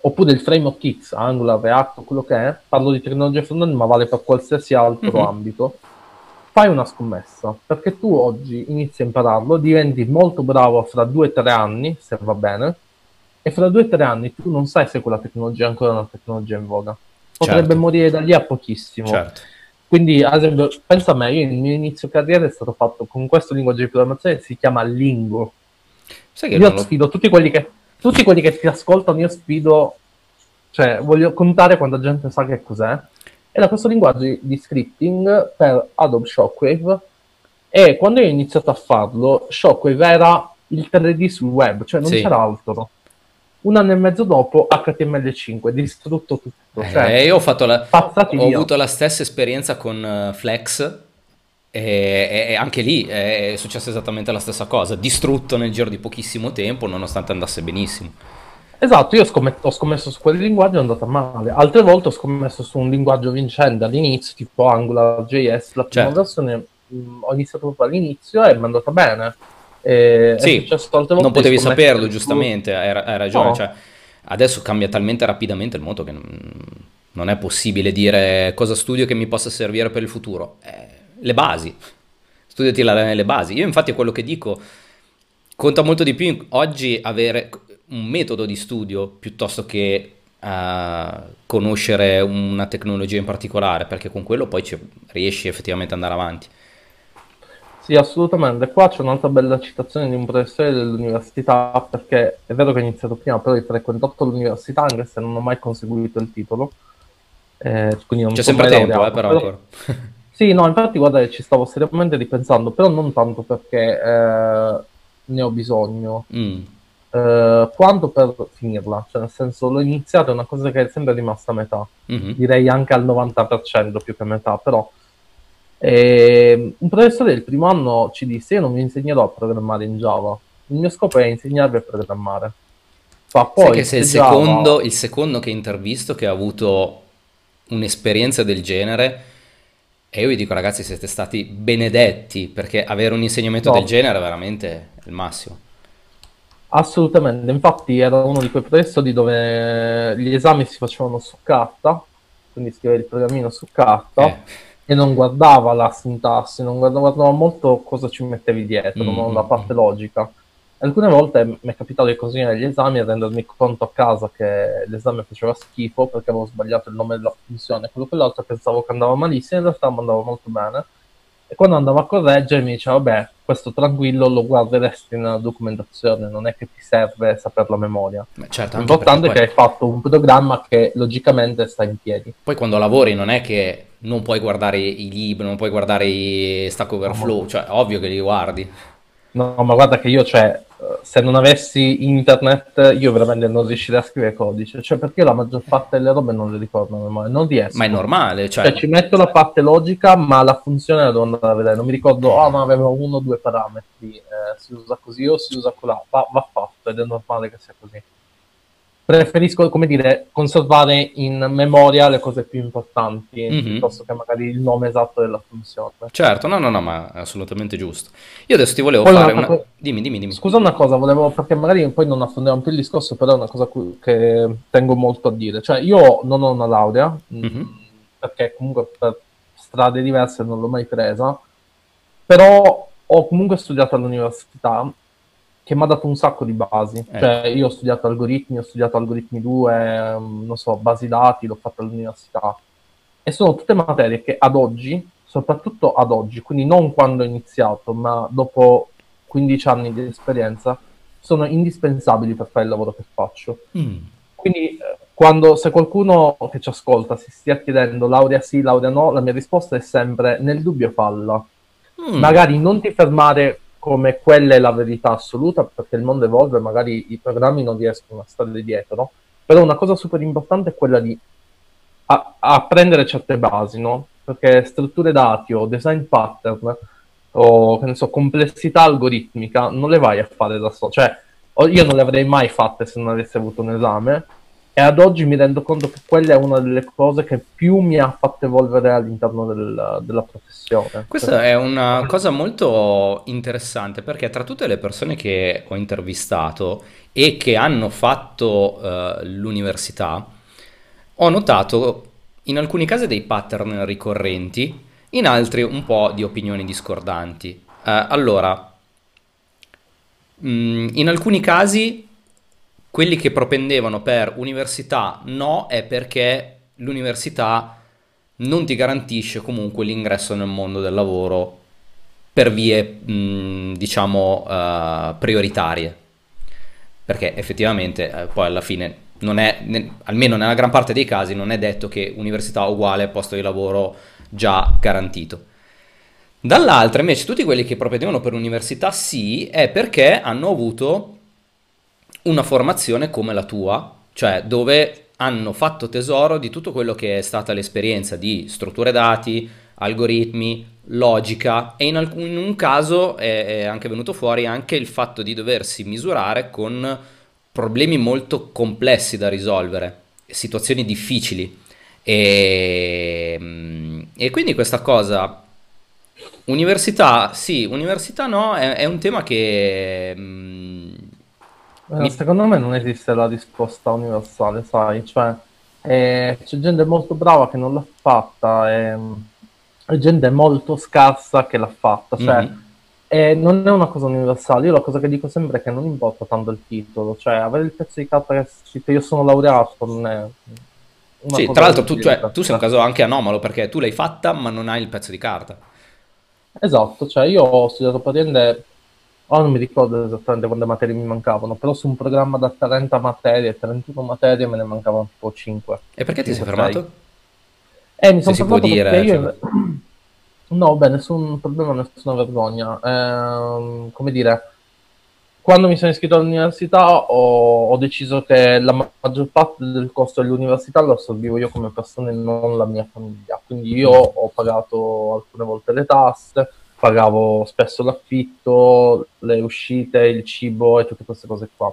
Speaker 3: Oppure il framework X, Angular, React, quello che è, parlo di tecnologia front-end, ma vale per qualsiasi altro
Speaker 1: Mhm.
Speaker 3: ambito. Fai una scommessa, perché tu oggi inizi a impararlo, diventi molto bravo fra due o tre anni, se va bene, e fra due o tre anni tu non sai se quella tecnologia è ancora una tecnologia in voga. Potrebbe
Speaker 1: Certo.
Speaker 3: morire da lì a pochissimo.
Speaker 1: Certo.
Speaker 3: Quindi, ad esempio, pensa a me, io il mio inizio carriera è stato fatto con questo linguaggio di programmazione che si chiama Lingo.
Speaker 1: Sai che
Speaker 3: Io
Speaker 1: lo-
Speaker 3: sfido tutti quelli che, tutti quelli che ti ascoltano, io sfido, cioè voglio contare quanta gente sa che cos'è. Era questo linguaggio di, scripting per Adobe Shockwave e quando io ho iniziato a farlo, Shockwave era il 3D sul web, cioè non
Speaker 1: Sì.
Speaker 3: c'era altro. Un anno e mezzo dopo HTML5, distrutto tutto. Cioè,
Speaker 1: Eh, io ho, fatto la- ho avuto la stessa esperienza con eh, Flex e, e- anche lì è successa esattamente la stessa cosa, distrutto nel giro di pochissimo tempo nonostante andasse benissimo.
Speaker 3: Esatto, io ho, scommet- ho scommesso su quel linguaggio e è andata male. Altre volte ho scommesso su un linguaggio vincente all'inizio, tipo AngularJS, la prima
Speaker 1: Certo.
Speaker 3: versione mh, ho iniziato proprio all'inizio e mi è andata bene. E
Speaker 1: Sì, non potevi saperlo, giustamente, hai, hai ragione.
Speaker 3: No.
Speaker 1: cioè, adesso cambia talmente rapidamente il mondo che non, non è possibile dire cosa studio che mi possa servire per il futuro. Eh, le basi, studiati la- le basi. Io infatti è quello che dico, conta molto di più oggi avere un metodo di studio piuttosto che eh, conoscere una tecnologia in particolare, perché con quello poi ci- riesci effettivamente ad andare avanti.
Speaker 3: Sì, assolutamente. Qua c'è un'altra bella citazione di un professore dell'università, perché è vero che ho iniziato prima, però ho frequentato l'università anche se non ho mai conseguito il titolo. Eh, quindi non
Speaker 1: C'è sempre tempo, eh, però
Speaker 3: però-
Speaker 1: ancora.
Speaker 3: Sì, no, infatti guarda ci stavo seriamente ripensando, però non tanto perché eh, ne ho bisogno,
Speaker 1: Mm,
Speaker 3: eh, quanto per finirla. Cioè, nel senso, l'ho iniziato, è una cosa che è sempre rimasta a metà.
Speaker 1: mhm.
Speaker 3: Direi anche al 90% più che a metà, però... eh, un professore del primo anno ci disse, io non vi insegnerò a programmare in Java, il mio scopo è insegnarvi a programmare. Fa
Speaker 1: Sai
Speaker 3: poi
Speaker 1: che sei il
Speaker 3: se Java-
Speaker 1: secondo, il secondo che intervisto che ha avuto un'esperienza del genere e io vi dico ragazzi siete stati benedetti perché avere un insegnamento
Speaker 3: No.
Speaker 1: del genere è veramente il massimo.
Speaker 3: Assolutamente, infatti era uno di quei professori dove gli esami si facevano su carta, quindi scriveva il programmino su carta
Speaker 1: Eh,
Speaker 3: e non guardava la sintassi, non guardava, guardava molto cosa ci mettevi dietro,
Speaker 1: Mm,
Speaker 3: non
Speaker 1: mm,
Speaker 3: la parte logica. Alcune volte mi è capitato di consegnare gli esami e rendermi conto a casa che l'esame faceva schifo perché avevo sbagliato il nome della funzione, quello che l'altro pensavo che andava malissimo, in realtà andava molto bene. E quando andavo a correggere mi diceva, vabbè, questo tranquillo lo guarderesti nella documentazione, non è che ti serve saperlo a memoria.
Speaker 1: ma certo,
Speaker 3: L'importante è
Speaker 1: perché
Speaker 3: che
Speaker 1: poi,
Speaker 3: hai fatto un programma che logicamente sta in piedi.
Speaker 1: poi quando lavori non è che non puoi guardare i libri, non puoi guardare i Stack Overflow,
Speaker 3: No.
Speaker 1: cioè ovvio che li guardi.
Speaker 3: No, ma guarda che io, cioè, eh, se non avessi internet, io veramente non riuscirei a scrivere codice. Cioè, perché io la maggior parte delle robe non le ricordo a memoria, non riesco.
Speaker 1: Ma è normale, cioè,
Speaker 3: Cioè, ci metto la parte logica, ma la funzione la devo andare a vedere. Non mi ricordo, oh, ma avevo uno o due parametri, eh, si usa così o si usa colà. Va, va fatto ed è normale che sia così. Preferisco, come dire, conservare in memoria le cose più importanti,
Speaker 1: Mhm.
Speaker 3: piuttosto che magari il nome esatto della funzione.
Speaker 1: certo, no, no, no, ma è assolutamente giusto. Io adesso ti volevo
Speaker 3: Poi
Speaker 1: fare una...
Speaker 3: co-
Speaker 1: Dimmi, dimmi, dimmi.
Speaker 3: Scusa una cosa, volevo, perché magari poi non affondiamo più il discorso, però è una cosa cu- che tengo molto a dire. Cioè, io non ho una laurea, mh,
Speaker 1: Mhm.
Speaker 3: perché comunque per strade diverse non l'ho mai presa, però ho comunque studiato all'università, che mi ha dato un sacco di basi.
Speaker 1: Ecco.
Speaker 3: Cioè, io ho studiato algoritmi, ho studiato algoritmi 2, non so, basi dati, l'ho fatto all'università. E sono tutte materie che ad oggi soprattutto ad oggi, quindi non quando ho iniziato, ma dopo 15 anni di esperienza, sono indispensabili per fare il lavoro che faccio. Mm. Quindi eh, quando se qualcuno che ci ascolta si stia chiedendo laurea sì, laurea no, la mia risposta è sempre nel dubbio falla. Mm. Magari non ti fermare come quella è la verità assoluta, perché il mondo evolve, magari i programmi non riescono a stare dietro, no? Però una cosa super importante è quella di apprendere certe basi, no? Perché strutture dati o design pattern o che ne so, complessità algoritmica non le vai a fare da solo. Cioè, io non le avrei mai fatte se non avessi avuto un esame e ad oggi mi rendo conto che quella è una delle cose che più mi ha fatto evolvere all'interno del, della professione.
Speaker 1: Questa è una cosa molto interessante perché tra tutte le persone che ho intervistato e che hanno fatto uh, l'università, ho notato in alcuni casi dei pattern ricorrenti, in altri un po' di opinioni discordanti. Uh, allora, mh, mm, in alcuni casi quelli che propendevano per università no è perché l'università non ti garantisce comunque l'ingresso nel mondo del lavoro per vie, mh, diciamo, uh, prioritarie. Perché effettivamente eh, poi alla fine non è, ne, almeno nella gran parte dei casi, non è detto che università uguale posto di lavoro già garantito. Dall'altra invece tutti quelli che propendevano per università sì è perché hanno avuto una formazione come la tua, cioè dove hanno fatto tesoro di tutto quello che è stata l'esperienza di strutture dati, algoritmi, logica e in, alcun, in un caso è, è, anche venuto fuori anche il fatto di doversi misurare con problemi molto complessi da risolvere, situazioni difficili. E, e quindi questa cosa università sì, università no, è, è un tema che
Speaker 3: mi... Secondo me non esiste la risposta universale, sai, cioè eh, c'è gente molto brava che non l'ha fatta e, e gente molto scarsa che l'ha fatta, cioè mm-hmm. eh, non è una cosa universale. Io la cosa che dico sempre è che non importa tanto il titolo, cioè avere il pezzo di carta che scritto io sono laureato non è...
Speaker 1: Sì, tra l'altro tu, cioè, tu sei un caso anche anomalo perché tu l'hai fatta ma non hai il pezzo di carta.
Speaker 3: Esatto, cioè io ho studiato praticamente Oh, non mi ricordo esattamente quante materie mi mancavano, però su un programma da 30 materie, 31 materie me ne mancavano tipo 5.
Speaker 1: E perché ti sei fermato?
Speaker 3: Eh, mi sono fermato dire, perché io... Cioè... No, beh, nessun problema, nessuna vergogna. Eh, come dire, quando mi sono iscritto all'università ho, ho, deciso che la maggior parte del costo dell'università lo assorbivo io come persona e non la mia famiglia. Quindi io ho pagato alcune volte le tasse, pagavo spesso l'affitto, le uscite, il cibo e tutte queste cose qua.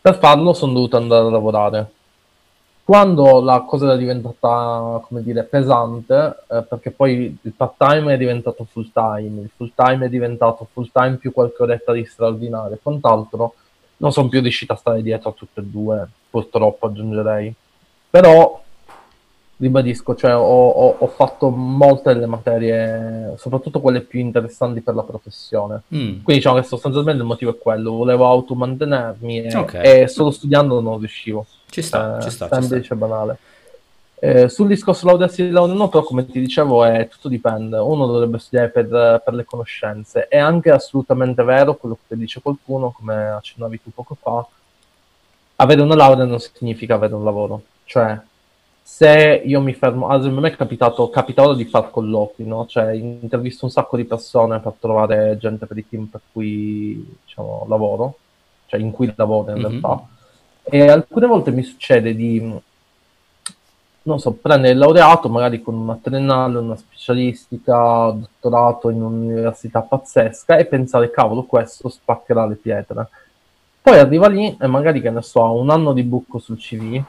Speaker 3: Per farlo sono dovuto andare a lavorare. Quando la cosa era diventata, come dire, pesante, eh, perché poi il part-time è diventato full-time, il full-time è diventato full-time più qualche oretta di straordinario e quant'altro, non sono più riuscito a stare dietro a tutte e due, purtroppo aggiungerei. Però ribadisco, cioè ho, ho, ho, fatto molte delle materie, soprattutto quelle più interessanti per la professione. Mm. Quindi diciamo che sostanzialmente il motivo è quello, volevo automantenermi e, okay. e solo studiando non riuscivo.
Speaker 1: Ci sta, eh, ci sta.
Speaker 3: Semplice e banale. Eh, sul discorso laurearsi di laurea no, però come ti dicevo è tutto dipende, uno dovrebbe studiare per, per, le conoscenze, è anche assolutamente vero quello che dice qualcuno, come accennavi tu poco fa, avere una laurea non significa avere un lavoro, cioè se io mi fermo, ad esempio a me è capitato, capitato di far colloqui, no? Cioè intervisto un sacco di persone per trovare gente per i team per cui diciamo, lavoro, cioè in cui lavoro in mm-hmm. realtà. E alcune volte mi succede di, non so, prendere il laureato magari con una triennale, una specialistica, dottorato in un'università pazzesca e pensare, cavolo, questo spaccherà le pietre. Poi arriva lì e magari, che ne so, ha un anno di buco sul CV,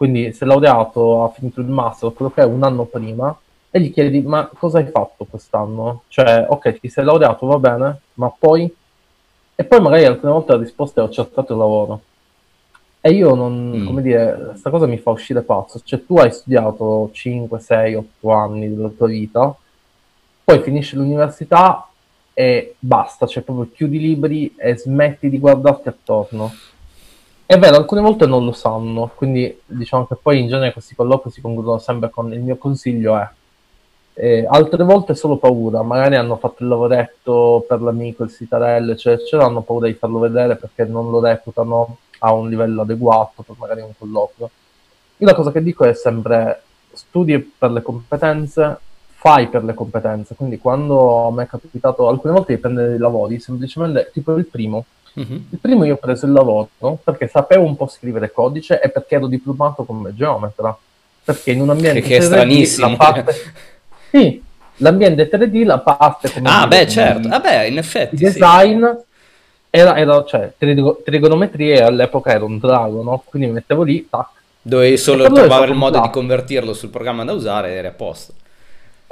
Speaker 3: quindi si è laureato, ha finito il master, quello che è un anno prima, e gli chiedi ma cosa hai fatto quest'anno? Cioè, ok, ti sei laureato, va bene, ma poi... E poi magari alcune volte la risposta è ho cercato il lavoro. E io non, mm. come dire, questa cosa mi fa uscire pazzo. Cioè, tu hai studiato 5, 6, 8 anni della tua vita, poi finisci l'università e basta, cioè proprio chiudi i libri e smetti di guardarti attorno. È vero, alcune volte non lo sanno, quindi diciamo che poi in genere questi colloqui si concludono sempre con il mio consiglio è Eh, altre volte solo paura, magari hanno fatto il lavoretto per l'amico, il sitarello, eccetera, hanno paura di farlo vedere perché non lo reputano a un livello adeguato per magari un colloquio. Io la cosa che dico è sempre studi per le competenze, fai per le competenze, quindi quando mi è capitato alcune volte di prendere dei lavori, semplicemente tipo il primo,
Speaker 1: Mhm.
Speaker 3: il primo io ho preso il lavoro perché sapevo un po' scrivere codice e perché ero diplomato come geometra. Perché in un ambiente
Speaker 1: Che, è
Speaker 3: 3D
Speaker 1: stranissimo.
Speaker 3: parte... Sì, l'ambiente 3D, la parte come
Speaker 1: Ah, beh, certo. Vabbè, in
Speaker 3: di
Speaker 1: effetti sì.
Speaker 3: design era, era cioè, trigo- trigonometria all'epoca era un drago, no? Quindi mi mettevo lì, tac.
Speaker 1: Dovevi solo trovare il modo di convertirlo sul programma da usare e eri a posto.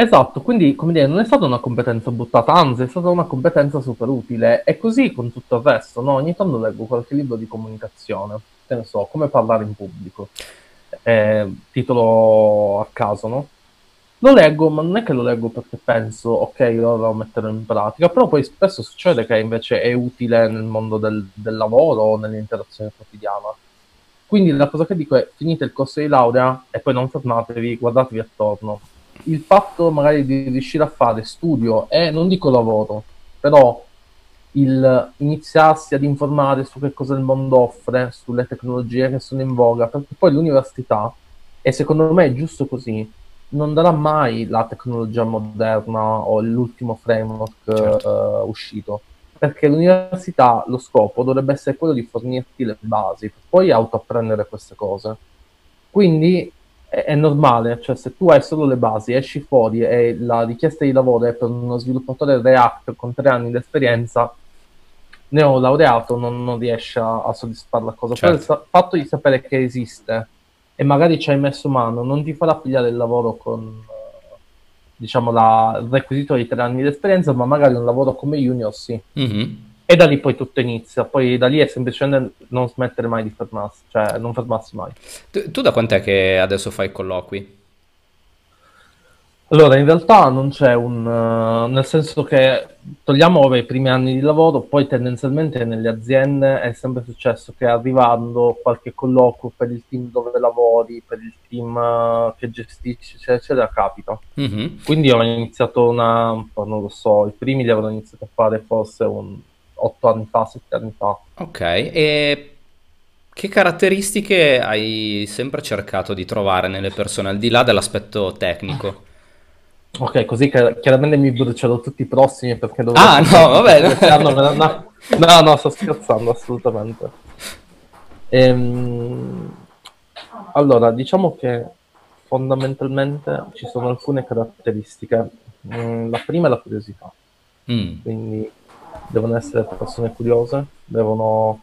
Speaker 3: Esatto, quindi come dire, non è stata una competenza buttata, anzi è stata una competenza super utile. E così con tutto il resto, no? Ogni tanto leggo qualche libro di comunicazione, che ne so, come parlare in pubblico, eh, titolo a caso, no? Lo leggo, ma non è che lo leggo perché penso, ok, ora lo metterò in pratica, però poi spesso succede che invece è utile nel mondo del, del lavoro o nell'interazione quotidiana. Quindi la cosa che dico è finite il corso di laurea e poi non fermatevi, guardatevi attorno. Il fatto magari di riuscire a fare studio e non dico lavoro, però il iniziarsi ad informare su che cosa il mondo offre, sulle tecnologie che sono in voga, perché poi l'università, e secondo me è giusto così, non darà mai la tecnologia moderna o l'ultimo framework
Speaker 1: Certo.
Speaker 3: eh, uscito, perché l'università, lo scopo dovrebbe essere quello di fornirti le basi, per poi autoapprendere queste cose. Quindi è, è normale, cioè se tu hai solo le basi, esci fuori e la richiesta di lavoro è per uno sviluppatore React con tre anni di esperienza, neolaureato non, non riesce a, a soddisfare la cosa. Però il
Speaker 1: Certo.
Speaker 3: fatto di sapere che esiste e magari ci hai messo mano non ti farà pigliare il lavoro con, diciamo, la- il requisito di tre anni di esperienza, ma magari un lavoro come junior sì.
Speaker 1: Mhm.
Speaker 3: E da lì poi tutto inizia, poi da lì è semplicemente non smettere mai di fermarsi, cioè non fermarsi mai.
Speaker 1: Tu, tu da quant'è che adesso fai colloqui?
Speaker 3: Allora, in realtà non c'è un... eh, nel senso che togliamo ora i primi anni di lavoro, poi tendenzialmente nelle aziende è sempre successo che arrivando qualche colloquio per il team dove lavori, per il team eh, che gestisci, eccetera, eccetera, capita.
Speaker 1: Mhm.
Speaker 3: Quindi ho iniziato una... non lo so, i primi li avrò iniziato a fare forse un 8 anni fa, 7 anni fa.
Speaker 1: Ok, e che caratteristiche hai sempre cercato di trovare nelle persone, al di là dell'aspetto tecnico?
Speaker 3: Ok, così chiaramente mi brucerò tutti i prossimi perché dovrò
Speaker 1: Ah, no, vabbè, no.
Speaker 3: Quest'anno me la- no, no, no, sto scherzando assolutamente. Ehm, allora, diciamo che fondamentalmente ci sono alcune caratteristiche. Mm, la prima è la curiosità,
Speaker 1: Mm,
Speaker 3: quindi devono essere persone curiose, devono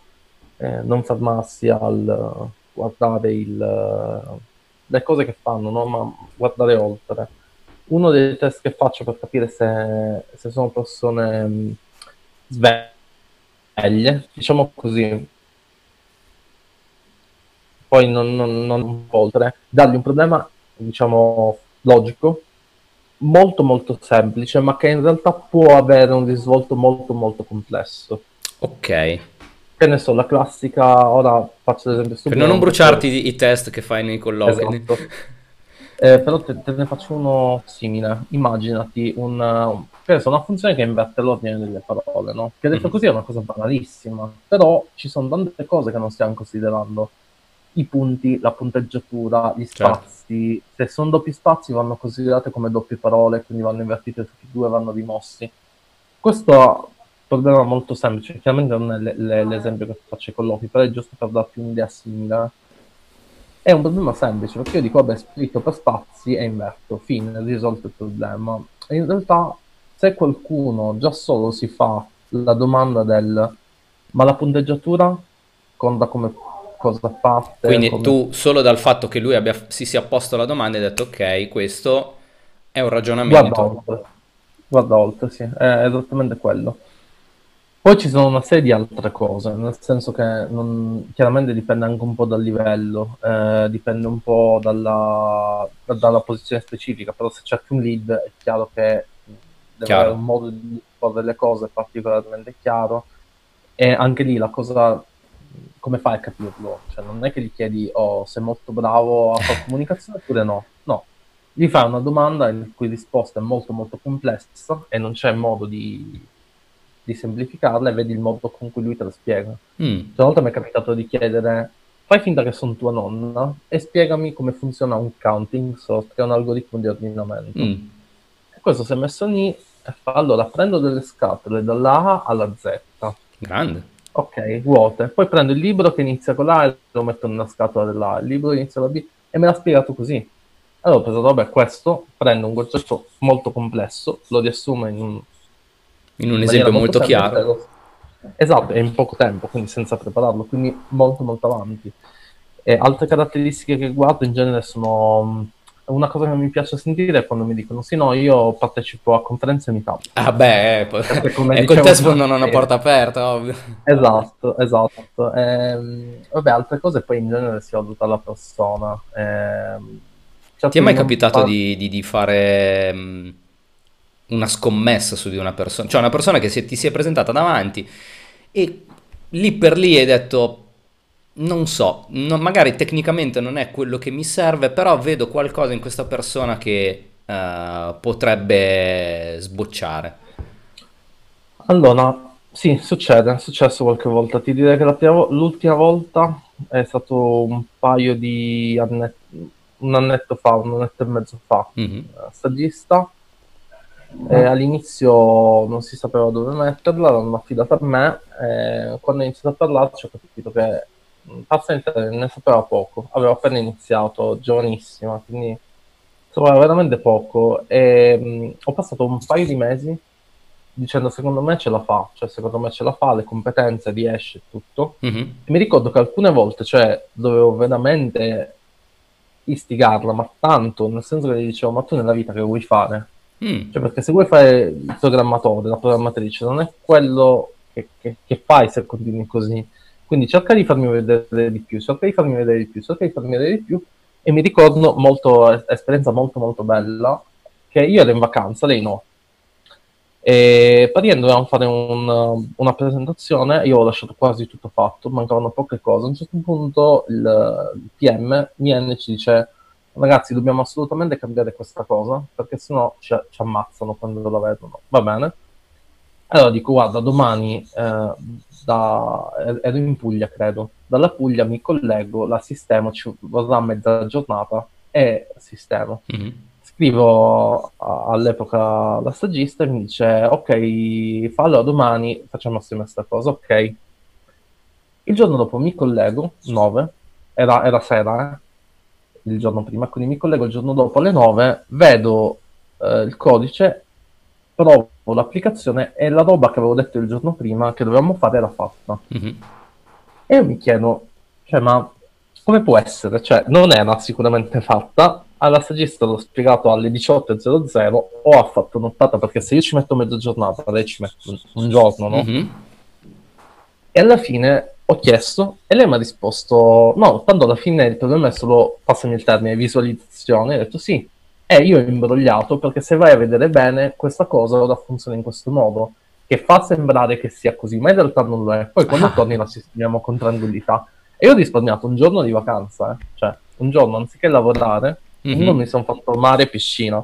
Speaker 3: eh, non fermarsi al guardare il, eh, le cose che fanno, no? Ma guardare oltre. Uno dei test che faccio per capire se, se sono persone mh, sveglie, diciamo così, poi non, non, non oltre, dargli un problema, diciamo, logico, molto molto semplice, ma che in realtà può avere un risvolto molto molto complesso.
Speaker 1: ok,
Speaker 3: Che ne so, la classica, ora faccio l'esempio
Speaker 1: per
Speaker 3: stupido.
Speaker 1: non bruciarti i i test che fai nei colloqui.
Speaker 3: Esatto. Eh, però te, te ne faccio uno simile. Immaginati un, so, una funzione che inverte l'ordine delle parole, no? Che detto
Speaker 1: Mhm.
Speaker 3: così è una cosa banalissima, però ci sono tante cose che non stiamo considerando. I punti, la punteggiatura, gli
Speaker 1: Certo.
Speaker 3: spazi. Se sono doppi spazi vanno considerate come doppie parole, quindi vanno invertite tutti e due, vanno rimossi. Questo è un problema molto semplice, chiaramente non è le- le- l'esempio che faccio ai colloqui, però è giusto per darti un'idea simile. È un problema semplice perché io dico, vabbè, splitto per spazi e inverto, fine, risolto il problema. E in realtà, se qualcuno già solo si fa la domanda del ma la punteggiatura conta come cosa a parte?
Speaker 1: Quindi
Speaker 3: come-
Speaker 1: tu solo dal fatto che lui abbia, si sia posto la domanda hai detto ok, questo è un
Speaker 3: Guarda
Speaker 1: ragionamento.
Speaker 3: oltre, guarda oltre, sì, è esattamente quello. Poi ci sono una serie di altre cose, nel senso che non- chiaramente dipende anche un po' dal livello, eh, dipende un po' dalla, da- dalla posizione specifica, però se cerchi un lead è chiaro che deve
Speaker 1: Chiaro.
Speaker 3: avere un modo di porre le cose particolarmente chiaro e anche lì la cosa, come fai a capirlo? Cioè non è che gli chiedi, oh, sei molto bravo a fare comunicazione oppure no? No. gli fai una domanda in cui risposta è molto molto complessa e non c'è modo di, di semplificarla e vedi il modo con cui lui te lo spiega.
Speaker 1: Mm.
Speaker 3: Una volta mi è capitato di chiedere fai finta che sono tua nonna e spiegami come funziona un counting sort, che è un algoritmo di ordinamento.
Speaker 1: Mm.
Speaker 3: E questo si è messo lì e fa allora prendo delle scatole dalla A alla Z.
Speaker 1: Grande.
Speaker 3: Ok, vuote. Poi prendo il libro che inizia con l'A e lo metto nella scatola dell'A, il libro che inizia con la B e me l'ha spiegato così. Allora ho pensato, vabbè, questo prende un concetto molto complesso, lo riassume in un
Speaker 1: In un
Speaker 3: in
Speaker 1: esempio molto
Speaker 3: semplice,
Speaker 1: chiaro.
Speaker 3: lo- Esatto, e in poco tempo, quindi senza prepararlo, quindi molto molto avanti. E altre caratteristiche che guardo in genere sono una cosa che mi piace sentire è quando mi dicono sì no, io partecipo a conferenze meetup.
Speaker 1: Ah beh, eh,
Speaker 3: come
Speaker 1: e con
Speaker 3: dicevo
Speaker 1: te sfondano una porta aperta, ovvio.
Speaker 3: Esatto, esatto. Ehm, vabbè, altre cose poi in genere si valuta la persona. Ehm, cerco
Speaker 1: Ti è mai capitato
Speaker 3: far-
Speaker 1: di, di- di fare mm, una scommessa su di una persona? Cioè una persona che si- ti si è presentata davanti e lì per lì hai detto, non so, non- magari tecnicamente non è quello che mi serve, però vedo qualcosa in questa persona che eh, potrebbe sbocciare.
Speaker 3: Allora, sì, succede, è successo qualche volta. Ti direi che prima l'ultima volta è stato un paio di anni, un annetto fa, un annetto e mezzo fa,
Speaker 1: Mhm.
Speaker 3: eh, stagista. E all'inizio non si sapeva dove metterla, l'hanno affidata a me. Quando ho iniziato a parlarci ho capito che mh, paziente ne sapeva poco, aveva appena iniziato, giovanissima, quindi sapeva veramente poco. E mh, ho passato un paio di mesi dicendo secondo me ce la fa, cioè secondo me ce la fa, le competenze, riesce tutto.
Speaker 1: Mhm.
Speaker 3: E mi ricordo che alcune volte, cioè, dovevo veramente istigarla, ma tanto, nel senso che gli dicevo, ma tu nella vita che vuoi fare?
Speaker 1: Mm.
Speaker 3: Cioè, perché se vuoi fare il programmatore, la programmatrice, non è quello che, che- che fai se continui così. Quindi cerca di farmi vedere di più, cerca di farmi vedere di più, cerca di farmi vedere di più. E mi ricordo molto, es- esperienza molto molto bella, che io ero in vacanza, lei no. E praticamente dovevamo fare un- una presentazione, io ho lasciato quasi tutto fatto, mancavano poche cose. A un certo punto il, il PM viene e ci dice: Ragazzi, dobbiamo assolutamente cambiare questa cosa perché sennò ci, ci ammazzano quando la vedono. Va bene? Allora dico: Guarda, domani eh, da, ero in Puglia, credo. Dalla Puglia mi collego, la sistemo, ci vorrà mezza giornata e sistemo
Speaker 1: Mhm.
Speaker 3: scrivo a- all'epoca la stagista e mi dice ok, fa allora domani facciamo assieme questa cosa, ok. Il giorno dopo mi collego, 9, era, era sera, eh, il giorno prima, quindi mi collego il giorno dopo alle 9, vedo eh, il codice, provo l'applicazione e la roba che avevo detto il giorno prima che dovevamo fare era fatta.
Speaker 1: Mhm.
Speaker 3: E io mi chiedo, cioè, ma come può essere? Cioè, non era sicuramente fatta. Alla stagista l'ho spiegato alle 18.00 o ha fatto nottata perché se io ci metto mezza giornata, lei ci mette un, giorno, no?
Speaker 1: Mhm.
Speaker 3: E alla fine ho chiesto e lei mi ha risposto: No, tanto alla fine il problema è solo, passami il termine, visualizzazione. E ho detto sì. E io ho imbrogliato perché se vai a vedere bene, questa cosa ora funziona in questo modo, che fa sembrare che sia così, ma in realtà non lo è. Poi quando
Speaker 1: Ah.
Speaker 3: torni la sistemiamo con tranquillità. E io ho risparmiato un giorno di vacanza, eh. cioè un giorno anziché lavorare,
Speaker 1: Mhm.
Speaker 3: uno mi sono fatto mare e piscina.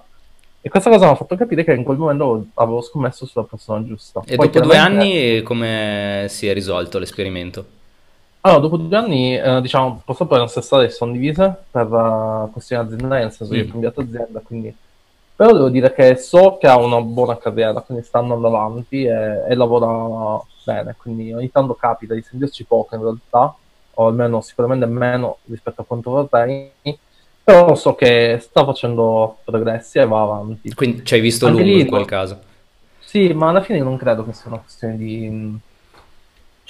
Speaker 3: E questa cosa mi ha fatto capire che in quel momento avevo- scommesso sulla persona giusta.
Speaker 1: E
Speaker 3: Poi
Speaker 1: dopo due anni come si è risolto l'esperimento?
Speaker 3: Allora, dopo due anni, eh, diciamo, purtroppo le nostre strade si sono divise per uh, questioni aziendali, nel senso che
Speaker 1: Mm.
Speaker 3: ho cambiato azienda, quindi... Però devo dire che so che ha una buona carriera, quindi sta andando avanti e, e lavora bene, quindi ogni tanto capita di sentirci poco in realtà, o almeno sicuramente meno rispetto a quanto vorrei, però so che sta facendo progressi e va avanti.
Speaker 1: Quindi ci hai visto
Speaker 3: Anche
Speaker 1: lungo
Speaker 3: lì
Speaker 1: in quel caso.
Speaker 3: Sì, ma alla fine non credo che sia una questione di...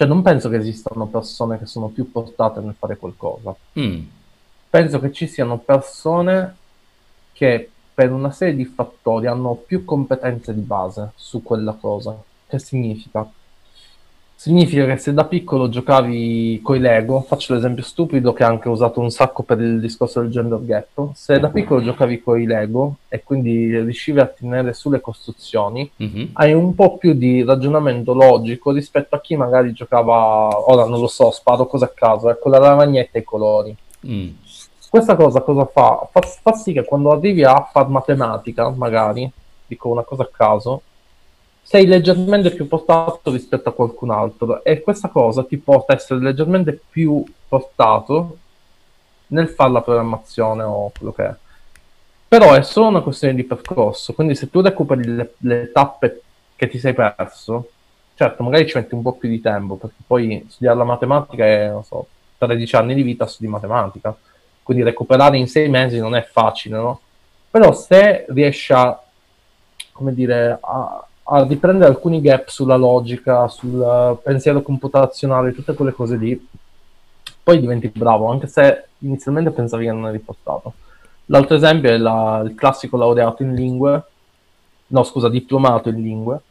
Speaker 3: Cioè, non penso che esistano persone che sono più portate nel fare qualcosa.
Speaker 1: Mm.
Speaker 3: Penso che ci siano persone che per una serie di fattori hanno più competenze di base su quella cosa. Che significa? Significa che se da piccolo giocavi coi Lego, faccio l'esempio stupido che ha anche usato un sacco per il discorso del gender gap, se da piccolo giocavi coi Lego e quindi riuscivi a tenere sulle costruzioni,
Speaker 1: Mhm.
Speaker 3: hai un po' più di ragionamento logico rispetto a chi magari giocava, ora non lo so, sparo cosa a caso, eh, con la lavagnetta e i colori.
Speaker 1: Mm.
Speaker 3: questa cosa cosa fa? fa? Fa sì che quando arrivi a far matematica, magari, dico una cosa a caso, sei leggermente più portato rispetto a qualcun altro e questa cosa ti porta a essere leggermente più portato nel fare la programmazione o quello che è. Però è solo una questione di percorso, quindi se tu recuperi le, le tappe che ti sei perso, certo, magari ci metti un po' più di tempo, perché poi studiare la matematica è, non so, 13 anni di vita studi matematica, quindi recuperare in sei mesi non è facile, no? Però se riesci a, come dire, a, a riprendere alcuni gap sulla logica, sul pensiero computazionale, tutte quelle cose lì, poi diventi bravo, anche se inizialmente pensavi che non eri portato. L'altro esempio è la, il classico laureato in lingue, no scusa, diplomato in lingue,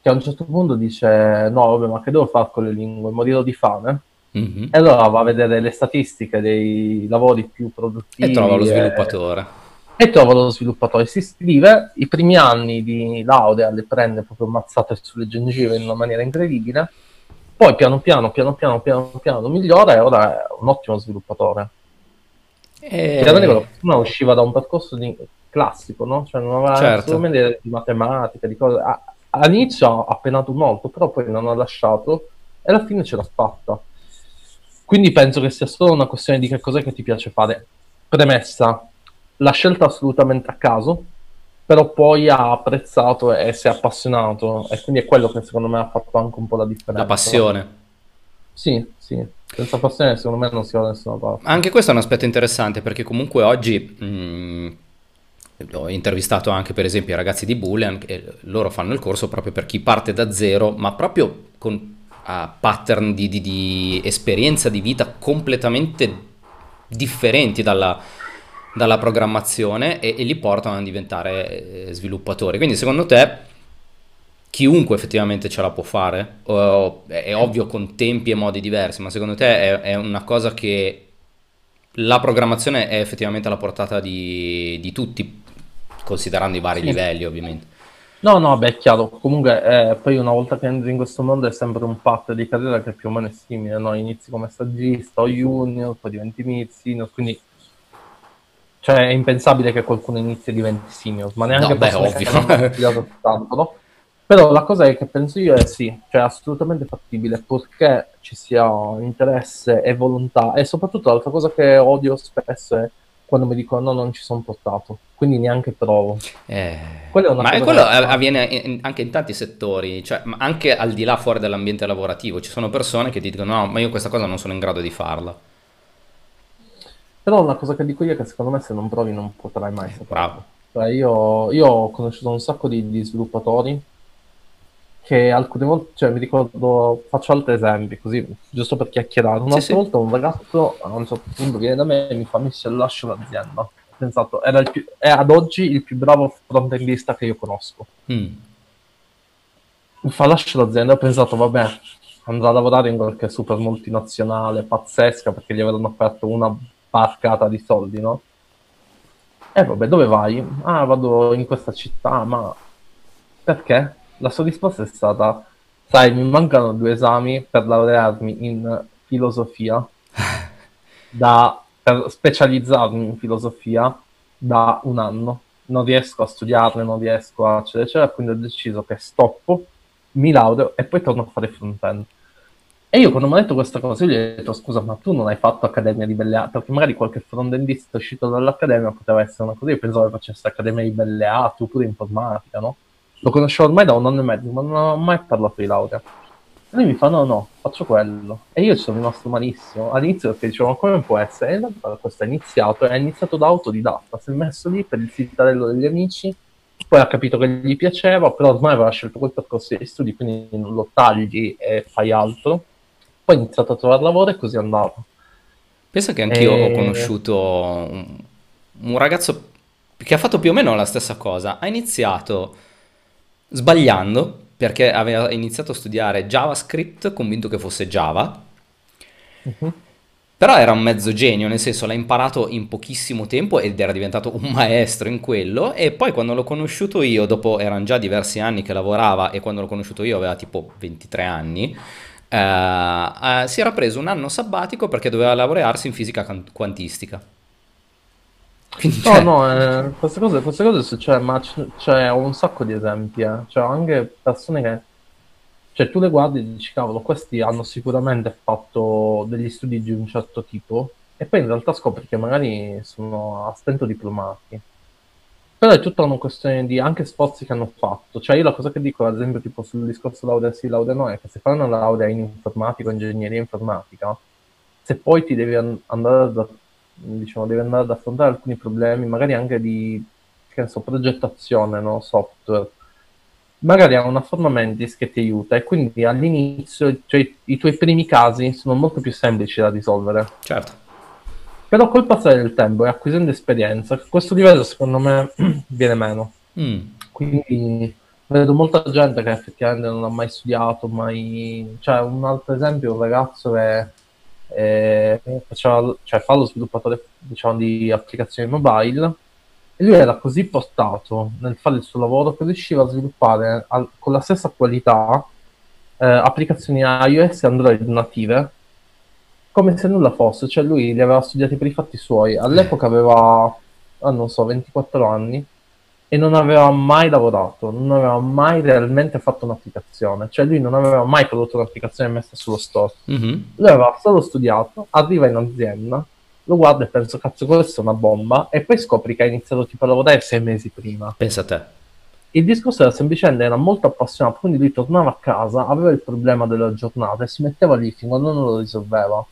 Speaker 3: che a un certo punto dice no vabbè ma che devo fare con le lingue, morirò di fame? Mm-hmm. E allora va a vedere le statistiche dei lavori più produttivi.
Speaker 1: E trova lo sviluppatore.
Speaker 3: E, e trova lo sviluppatore. Si iscrive, i primi anni di laurea le prende proprio mazzate sulle gengive in una maniera incredibile, poi piano piano, piano piano, piano piano migliora e ora è un ottimo sviluppatore. E... Chiaramente quella persona usciva da un percorso di... classico, no? Cioè non aveva certo. assolutamente di matematica, di cose... All'inizio ha penato molto, però poi non ha lasciato e alla fine ce l'ha fatta. Quindi penso che sia solo una questione di che cos'è che ti piace fare. Premessa, la scelta assolutamente a caso, però poi ha apprezzato e si è appassionato e quindi è quello che secondo me ha fatto anche un po' la differenza.
Speaker 1: La passione.
Speaker 3: Sì, sì. Senza passione secondo me non si va da nessuna parte.
Speaker 1: Anche questo è un aspetto interessante perché comunque oggi... Mh, mm, ho intervistato anche per esempio i ragazzi di Boolean e loro fanno il corso proprio per chi parte da zero, ma proprio con uh, pattern di, di, di, esperienza di vita completamente differenti dalla, dalla programmazione e, e, li portano a diventare eh, sviluppatori. Quindi secondo te chiunque effettivamente ce la può fare? O, è ovvio con tempi e modi diversi, ma secondo te è, è una cosa che la programmazione è effettivamente alla portata di, di tutti, considerando i vari sì. livelli ovviamente?
Speaker 3: No, no, beh, è chiaro. Comunque, eh, poi una volta che entri in questo mondo è sempre un path di carriera che più o meno è simile, no? Inizi come stagista o junior, poi diventi mid, senior, quindi... Cioè, è impensabile che qualcuno inizi e diventi senior, ma neanche
Speaker 1: no, beh, ovvio.
Speaker 3: tanto, no? Però la cosa che penso io è sì, cioè assolutamente fattibile, purché ci sia interesse e volontà, e soprattutto l'altra cosa che odio spesso è quando mi dicono no, non ci sono portato, quindi neanche provo.
Speaker 1: Eh, è ma quello avviene in, anche in tanti settori, cioè anche al di là fuori dall'ambiente lavorativo, ci sono persone che ti dicono no, ma io questa cosa non sono in grado di farla.
Speaker 3: Però una cosa che dico io è che secondo me se non provi non potrai mai
Speaker 1: saperlo. Bravo.
Speaker 3: Cioè io, io, ho conosciuto un sacco di, di sviluppatori che alcune volte, cioè mi ricordo, faccio altri esempi così, giusto per chiacchierare. Una sì, volta sì. un ragazzo a un certo punto viene da me e mi fa Michel lascio l'azienda. Ho pensato, era più, è ad oggi il più bravo frontendista che io conosco. Mm. Mi fa lascio l'azienda, ho pensato vabbè, andrà a lavorare in qualche super multinazionale pazzesca perché gli avranno offerto una barcata di soldi, no? E vabbè, dove vai? Ah, vado in questa città, ma perché? la sua risposta è stata, sai, mi mancano due esami per laurearmi in filosofia, da, per specializzarmi in filosofia da un anno. Non riesco a studiarle, non riesco a eccetera, eccetera, quindi ho deciso che stoppo, mi laureo e poi torno a fare front-end. E io quando mi ha detto questa cosa, gli ho detto, scusa, ma tu non hai fatto Accademia di Belle Arti? Perché magari qualche front-endista uscito dall'Accademia poteva essere una cosa, io pensavo che facesse Accademia di Belle Arti oppure informatica, no? Lo conoscevo ormai da un anno e mezzo, ma non ho mai parlato di laurea. E lui mi fa: No, no, faccio quello. E io ci sono rimasto malissimo. All'inizio perché dicevo: Ma come può essere? E allora questo è iniziato. È iniziato da autodidatta. Si è messo lì per il cittadino degli amici. Poi ha capito che gli piaceva, però ormai aveva scelto quel percorso di studi, quindi non lo tagli e fai altro. Poi ha iniziato a trovare lavoro e così è andato.
Speaker 1: Pensa che anch'io e... ho conosciuto un, un ragazzo che ha fatto più o meno la stessa cosa. Ha iniziato sbagliando perché aveva iniziato a studiare JavaScript convinto che fosse Java. Uh-huh. Però era un mezzo genio, nel senso l'ha imparato in pochissimo tempo ed era diventato un maestro in quello e poi quando l'ho conosciuto io, dopo erano già diversi anni che lavorava e quando l'ho conosciuto io aveva tipo 23 anni, eh, eh, si era preso un anno sabbatico perché doveva laurearsi in fisica quantistica. Quindi,
Speaker 3: No,
Speaker 1: cioè,
Speaker 3: no, eh, queste cose, queste cose succedono, ma c- cioè, un sacco di esempi, eh. Cioè, anche persone che, cioè, tu le guardi e dici, cavolo, questi hanno sicuramente fatto degli studi di un certo tipo, e poi in realtà scopri che magari sono a stento diplomati. Però è tutta una questione di anche sforzi che hanno fatto. Cioè, io la cosa che dico, ad esempio, tipo sul discorso laurea sì, laurea no, è che se fai una laurea in informatica ingegneria informatica, se poi ti devi an- andare ad, diciamo, devi andare ad affrontare alcuni problemi, magari anche di, che so, progettazione, no? Software, magari ha una forma Mentis che ti aiuta e quindi all'inizio, cioè, i tuoi primi casi sono molto più semplici da risolvere.
Speaker 1: certo.
Speaker 3: Però col passare del tempo e acquisendo esperienza, questo livello secondo me viene meno.
Speaker 1: Mm.
Speaker 3: Quindi vedo molta gente che effettivamente non ha mai studiato, mai... Cioè, un altro esempio, un ragazzo che eh, faceva, cioè, fa lo sviluppatore, diciamo, di applicazioni mobile e lui era così portato nel fare il suo lavoro che riusciva a sviluppare al- con la stessa qualità eh, applicazioni iOS e Android native come se nulla fosse, cioè lui li aveva studiati per i fatti suoi. All'epoca aveva, ah, non so, 24 anni e non aveva mai lavorato, non aveva mai realmente fatto un'applicazione, cioè lui non aveva mai prodotto un'applicazione messa sullo store.
Speaker 1: Mhm.
Speaker 3: Lui aveva solo studiato, arriva in azienda, lo guarda e pensa, cazzo, questa è una bomba, e poi scopri che ha iniziato tipo a lavorare sei mesi prima.
Speaker 1: Pensa a te.
Speaker 3: Il discorso era semplicemente, era molto appassionato, quindi lui tornava a casa, aveva il problema della giornata e si metteva lì fin quando non lo risolveva.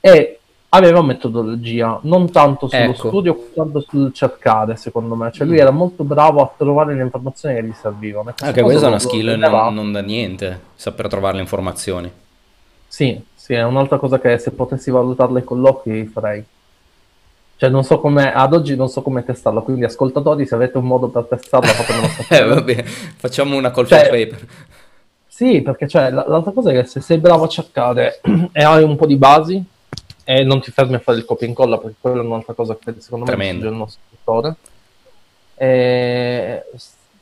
Speaker 3: E aveva metodologia, non tanto sullo
Speaker 1: Ecco.
Speaker 3: studio quanto sul cercare, secondo me. Cioè lui
Speaker 1: Mm.
Speaker 3: era molto bravo a trovare le informazioni che gli servivano.
Speaker 1: Anche questa è una skill non, non da niente, saper trovare le informazioni.
Speaker 3: Sì, sì, è un'altra cosa che se potessi valutarla ai colloqui farei. Cioè non so come, ad oggi non so come testarla, quindi ascoltatori se avete un modo per testarla fatemelo
Speaker 1: Eh,
Speaker 3: sapere.
Speaker 1: vabbè, facciamo una call
Speaker 3: Cioè-
Speaker 1: paper.
Speaker 3: Sì, perché cioè, l'altra cosa è che se sei bravo a cercare e hai un po' di basi e non ti fermi a fare il copia e incolla, perché quella è un'altra cosa che secondo me
Speaker 1: Tremendo.
Speaker 3: distrugge il nostro settore. E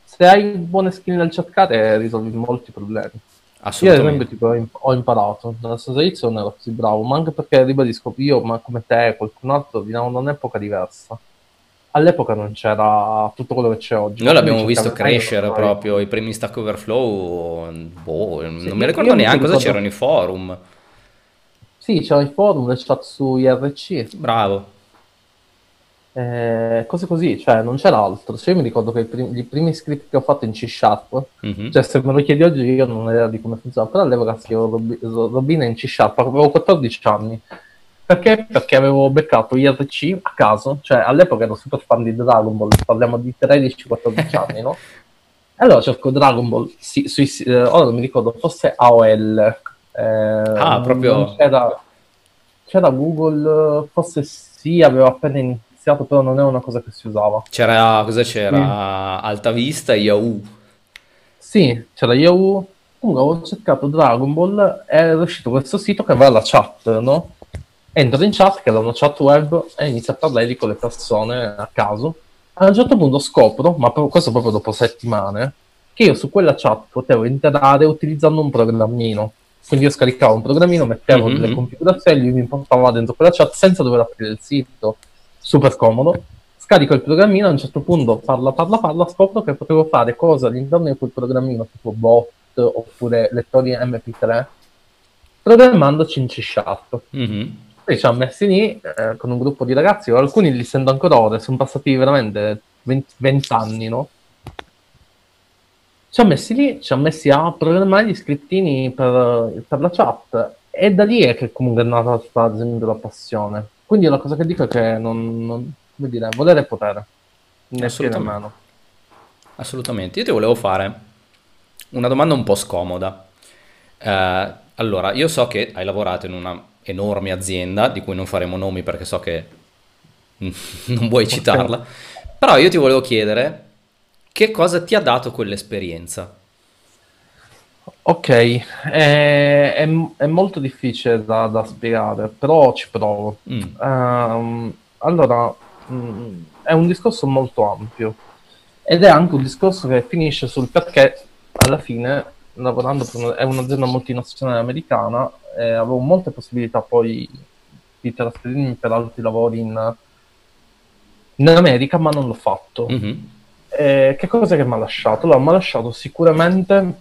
Speaker 3: se hai buone skill nel cercare risolvi molti problemi. Io ad esempio
Speaker 1: Assolutamente.
Speaker 3: tipo, ho im- ho imparato, nella stessa inizio non ero così bravo, ma anche perché ribadisco, io ma come te, qualcun altro, veniamo da un'epoca diversa. All'epoca non c'era tutto quello che c'è oggi.
Speaker 1: Noi l'abbiamo visto crescere proprio, i primi Stack Overflow, boh, non
Speaker 3: Sì,
Speaker 1: mi
Speaker 3: io-
Speaker 1: ricordo
Speaker 3: io mi
Speaker 1: neanche cosa
Speaker 3: ricordo-
Speaker 1: c'erano i forum.
Speaker 3: Sì, c'era i forum, le chat su IRC,
Speaker 1: Bravo.
Speaker 3: eh, cose così, cioè non c'era altro. Cioè, io mi ricordo che i primi, i primi script che ho fatto in C Sharp,
Speaker 1: Mhm.
Speaker 3: cioè se me lo chiedi oggi io non ho idea di come funziona, però all'epoca scrivevo Robi- Robina in C Sharp, avevo 14 anni. Perché? Perché avevo beccato IRC a caso, cioè all'epoca ero super fan di Dragon Ball, parliamo di 13-14 anni, no? E allora cerco Dragon Ball, sì, sui, eh, ora non mi ricordo, forse AOL. Eh,
Speaker 1: Ah, proprio-
Speaker 3: C'era, c'era Google, forse sì, avevo appena iniziato, però non è una cosa che si usava.
Speaker 1: C'era, cosa c'era? Alta Vista e Yahoo.
Speaker 3: Sì, c'era Yahoo. Comunque avevo cercato Dragon Ball e è uscito questo sito che aveva la chat, no? Entro in chat, che era una chat web, e inizio a parlare con le persone a caso. A un certo punto scopro, ma questo proprio dopo settimane, che io su quella chat potevo entrare utilizzando un programmino. Quindi io scaricavo un programmino, mettevo
Speaker 1: Mhm.
Speaker 3: delle configurazioni, lui mi portava dentro quella chat senza dover aprire il sito. Super comodo. Scarico il programmino, a un certo punto parla, parla, parla, scopro che potevo fare cose all'interno di quel programmino, tipo bot oppure lettori MP3, programmandoci in C Sharp.
Speaker 1: Mhm.
Speaker 3: Poi ci siamo messi lì eh, con un gruppo di ragazzi, alcuni li sento ancora ora, sono passati veramente 20, 20 anni, no? Ci siamo messi lì, ci siamo messi a programmare gli scriptini per, per la chat e da lì è che comunque è nata tutta, ad esempio, la passione. Quindi la cosa che dico è che non, non come dire, volere è potere, né
Speaker 1: Assolutamente.
Speaker 3: meno.
Speaker 1: Assolutamente. Io ti volevo fare una domanda un po' scomoda. Eh, allora, io so che hai lavorato in una enorme azienda, di cui non faremo nomi perché so che non vuoi citarla, però io ti volevo chiedere che cosa ti ha dato quell'esperienza?
Speaker 3: Ok, è, è- è molto difficile da, da spiegare, però ci provo.
Speaker 1: Mm,
Speaker 3: Ehm, allora, mm, è un discorso molto ampio ed è anche un discorso che finisce sul perché alla fine, lavorando per una- è un'azienda multinazionale americana, eh, avevo molte possibilità poi di trasferirmi per altri lavori in, in America, ma non l'ho fatto.
Speaker 1: Mhm.
Speaker 3: Eh, che cosa che mi ha lasciato? Allora, mi ha lasciato sicuramente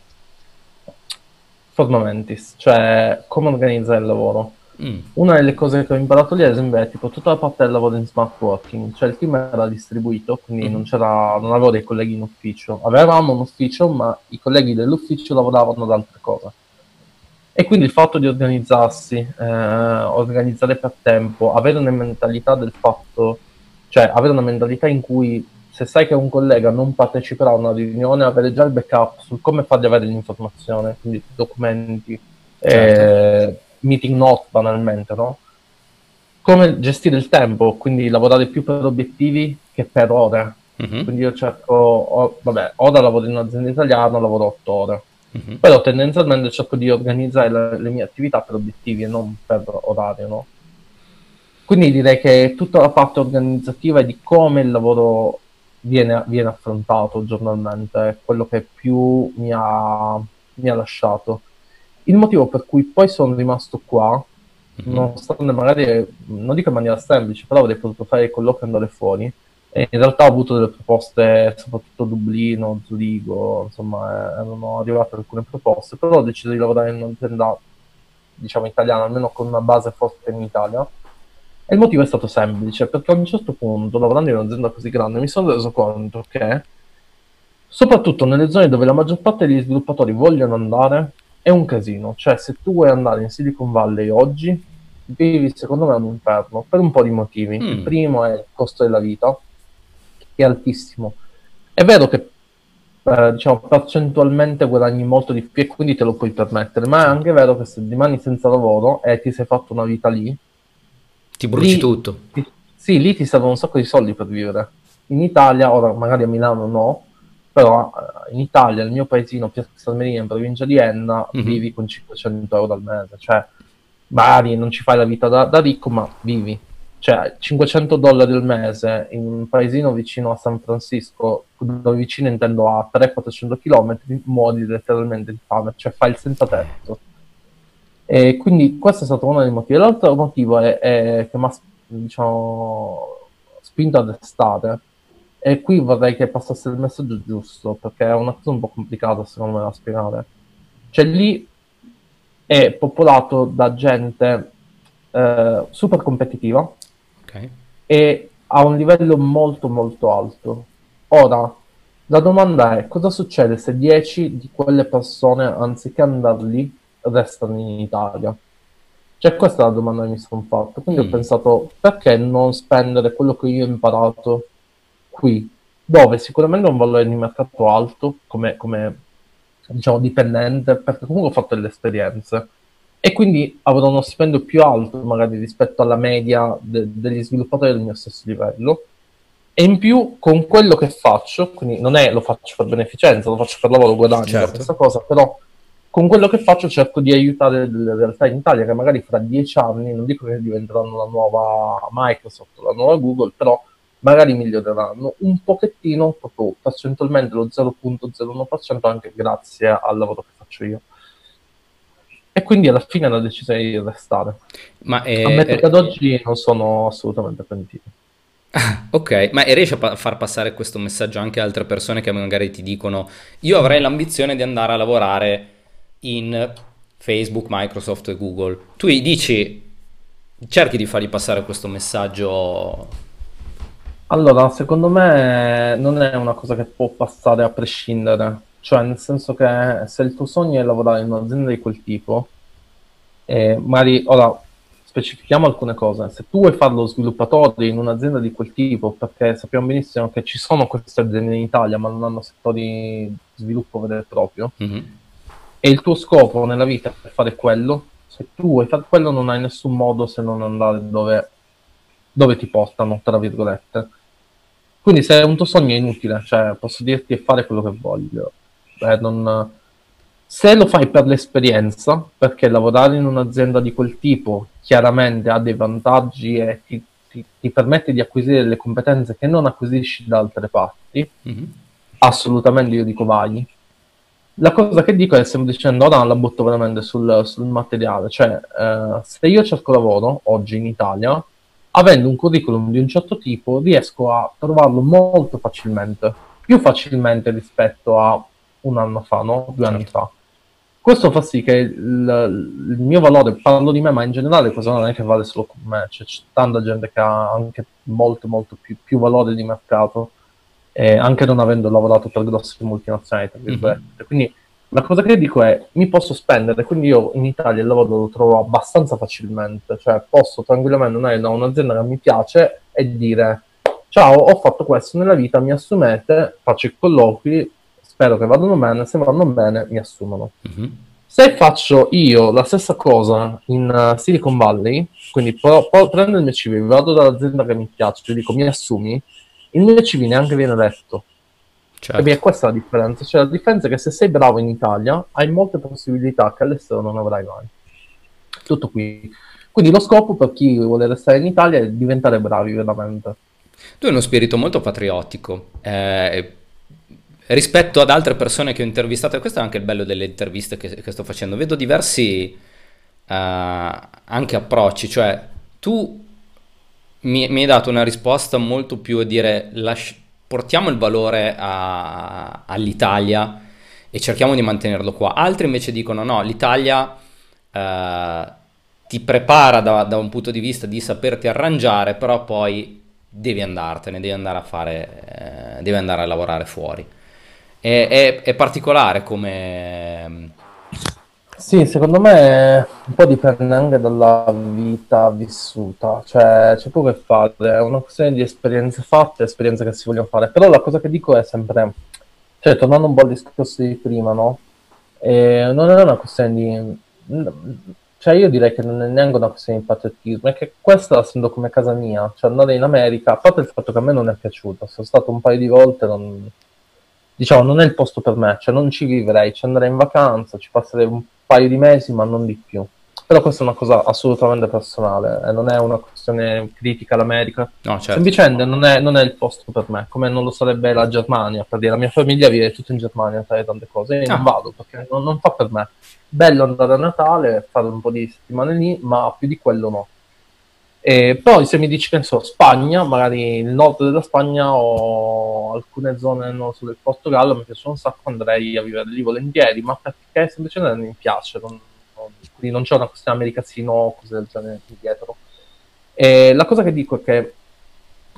Speaker 3: forma mentis, cioè come organizzare il lavoro.
Speaker 1: Mm.
Speaker 3: Una delle cose che ho imparato lì, ad esempio, è tipo tutta la parte del lavoro in smart working, cioè il team era distribuito, quindi
Speaker 1: Mhm.
Speaker 3: non c'era, non avevo dei colleghi in ufficio. Avevamo un ufficio, ma i colleghi dell'ufficio lavoravano ad altre cose. E quindi il fatto di organizzarsi, eh, organizzare per tempo, avere una mentalità del fatto, cioè avere una mentalità in cui se sai che un collega non parteciperà a una riunione, avere già il backup su come fargli avere l'informazione, quindi documenti,
Speaker 1: Certo.
Speaker 3: eh, meeting note banalmente, no? Come gestire il tempo, quindi lavorare più per obiettivi che per ore.
Speaker 1: Mhm.
Speaker 3: Quindi io cerco, o- vabbè, ora lavoro in un'azienda italiana, lavoro 8 ore.
Speaker 1: Mhm.
Speaker 3: Però tendenzialmente cerco di organizzare le, le mie attività per obiettivi e non per orario, no? Quindi direi che tutta la parte organizzativa e di come il lavoro viene, viene affrontato giornalmente è quello che più mi ha, mi ha lasciato. Il motivo per cui poi sono rimasto qua,
Speaker 1: Mhm.
Speaker 3: nonostante magari, non dico in maniera semplice, però avrei potuto fare il colloquio e andare fuori. E in realtà ho avuto delle proposte, soprattutto Dublino, Zurigo, insomma, eh, erano arrivate alcune proposte, però ho deciso di lavorare in un'azienda, diciamo, italiana, almeno con una base forte in Italia. E il motivo è stato semplice, perché a un certo punto, lavorando in un'azienda così grande, mi sono reso conto che, soprattutto nelle zone dove la maggior parte degli sviluppatori vogliono andare, è un casino. Cioè, se tu vuoi andare in Silicon Valley oggi, vivi secondo me un inferno, per un po' di motivi.
Speaker 1: Mm.
Speaker 3: Il primo è il costo della vita, che è altissimo. È vero che eh, diciamo percentualmente guadagni molto di più e quindi te lo puoi permettere, ma è anche vero che se rimani senza lavoro e ti sei fatto una vita lì,
Speaker 1: Ti bruci
Speaker 3: Lì-
Speaker 1: tutto.
Speaker 3: ti- sì, lì ti servono un sacco di soldi per vivere. In Italia, ora magari a Milano no, però eh, in Italia, nel mio paesino, Piazza Salmerina, in provincia di Enna,
Speaker 1: Mhm.
Speaker 3: vivi con 500 euro al mese. Cioè, magari non ci fai la vita da, da ricco, ma vivi. Cioè, 500 dollari al mese in un paesino vicino a San Francisco, dove vicino intendo a 300-400 km, muori letteralmente di fame, cioè fai il senza tetto. E quindi questo è stato uno dei motivi. L'altro motivo è, è che mi ha diciamo, spinto ad estate. E qui vorrei che passasse il messaggio giusto, perché è una cosa un po' complicata secondo me da spiegare. Cioè lì è popolato da gente eh, super competitiva
Speaker 1: Ok.
Speaker 3: e a un livello molto molto alto. Ora, la domanda è cosa succede se 10 di quelle persone, anziché andare lì, restano in Italia? Cioè, questa è la domanda che mi sono fatto. Quindi
Speaker 1: Mm.
Speaker 3: ho pensato, perché non spendere quello che io ho imparato qui, dove sicuramente ho un valore di mercato alto, come, come diciamo dipendente, perché comunque ho fatto delle esperienze. E quindi avrò uno stipendio più alto magari rispetto alla media de- degli sviluppatori del mio stesso livello. E in più con quello che faccio, quindi non è lo faccio per beneficenza, lo faccio per lavoro, guadagno da
Speaker 1: Certo.
Speaker 3: questa cosa, però con quello che faccio cerco di aiutare delle realtà in Italia che magari fra dieci anni, non dico che diventeranno la nuova Microsoft, la nuova Google, però magari miglioreranno un pochettino, proprio percentualmente lo 0.01% anche grazie al lavoro che faccio io. E quindi alla fine la decisione di restare.
Speaker 1: Ma eh,
Speaker 3: Ammetto che ad oggi non sono assolutamente pentito.
Speaker 1: Ok, ma e riesci a pa- far passare questo messaggio anche a altre persone che magari ti dicono io avrei l'ambizione di andare a lavorare in Facebook, Microsoft e Google. Tu dici, cerchi di fargli passare questo messaggio.
Speaker 3: Allora, secondo me non è una cosa che può passare a prescindere, cioè nel senso che se il tuo sogno è lavorare in un'azienda di quel tipo, e magari ora specifichiamo alcune cose, se tu vuoi fare lo sviluppatore in un'azienda di quel tipo, perché sappiamo benissimo che ci sono queste aziende in Italia ma non hanno settori di sviluppo vero e proprio,
Speaker 1: Mhm.
Speaker 3: E il tuo scopo nella vita è fare quello, se tu vuoi fare quello non hai nessun modo se non andare dove, dove ti portano, tra virgolette. Quindi se è un tuo sogno è inutile, cioè posso dirti e fare quello che voglio. Eh, non- Se lo fai per l'esperienza, perché lavorare in un'azienda di quel tipo chiaramente ha dei vantaggi e ti, ti- ti permette di acquisire delle competenze che non acquisisci da altre parti,
Speaker 1: Mhm.
Speaker 3: assolutamente io dico vai. La cosa che dico è stiamo dicendo ora la butto veramente sul, sul materiale, cioè eh, se io cerco lavoro oggi in Italia, avendo un curriculum di un certo tipo, riesco a trovarlo molto facilmente, più facilmente rispetto a un anno fa, no? Due certo. anni fa. Questo fa sì che il, il, mio valore, parlo di me, ma in generale questo non è che vale solo con me, c'è, c'è tanta gente che ha anche molto, molto più, più valore di mercato, eh, anche non avendo lavorato per grosse multinazionali, tra virgolette. Mm-hmm. Quindi la cosa che dico è, mi posso spendere, quindi io in Italia il lavoro lo trovo abbastanza facilmente, cioè posso tranquillamente andare da un'azienda che mi piace e dire, ciao, ho fatto questo nella vita, mi assumete, faccio i colloqui, spero che vadano bene, se vanno bene mi assumono. Mm-hmm. Se faccio io la stessa cosa in uh, Silicon Valley, quindi pro- pro- prendo il mio CV, vado dall'azienda che mi piace, e dico mi assumi, il mio CV neanche viene letto. Certo. E questa è la differenza. Cioè, la differenza è che se sei bravo in Italia, hai molte possibilità che all'estero non avrai mai. Tutto qui. Quindi lo scopo per chi vuole restare in Italia è diventare bravi veramente.
Speaker 1: Tu hai uno spirito molto patriottico. Eh, rispetto ad altre persone che ho intervistato, e questo è anche il bello delle interviste che, che sto facendo, vedo diversi uh, anche approcci, cioè tu mi, mi, hai dato una risposta molto più a dire lasci, portiamo il valore a, all'Italia e cerchiamo di mantenerlo qua, altri invece dicono no, l'Italia uh, ti prepara da, da un punto di vista di saperti arrangiare, però poi devi andartene, devi andare a fare, eh, devi andare a lavorare fuori. È, è, è particolare come...
Speaker 3: Sì, secondo me un po' dipende anche dalla vita vissuta, cioè c'è poco che fare, è una questione di esperienze fatte, esperienze che si vogliono fare, però la cosa che dico è sempre, cioè tornando un po' al discorso di prima, no? E non è una questione di... Cioè io direi che non è neanche una questione di patriottismo, è che questa la sento come casa mia, cioè andare in America, a parte il fatto che a me non è piaciuto, sono stato un paio di volte, non diciamo, non è il posto per me, cioè non ci vivrei, ci andrei in vacanza, ci passerei un paio di mesi, ma non di più. Però questa è una cosa assolutamente personale, e non è una questione critica all'America. No, certo. Semplicemente non è, non è, il posto per me, come non lo sarebbe la Germania, per dire, la mia famiglia vive tutta in Germania, sai, tante cose, e ah. non vado perché non, non fa per me. Bello andare a Natale, fare un po' di settimane lì, ma più di quello no. E poi se mi dici che Spagna, magari il nord della Spagna o alcune zone nel nord del Portogallo mi piacciono un sacco, andrei a vivere lì volentieri, ma perché semplicemente non mi piace, non, non, quindi non c'è una questione americazzino o cose del genere dietro. E la cosa che dico è che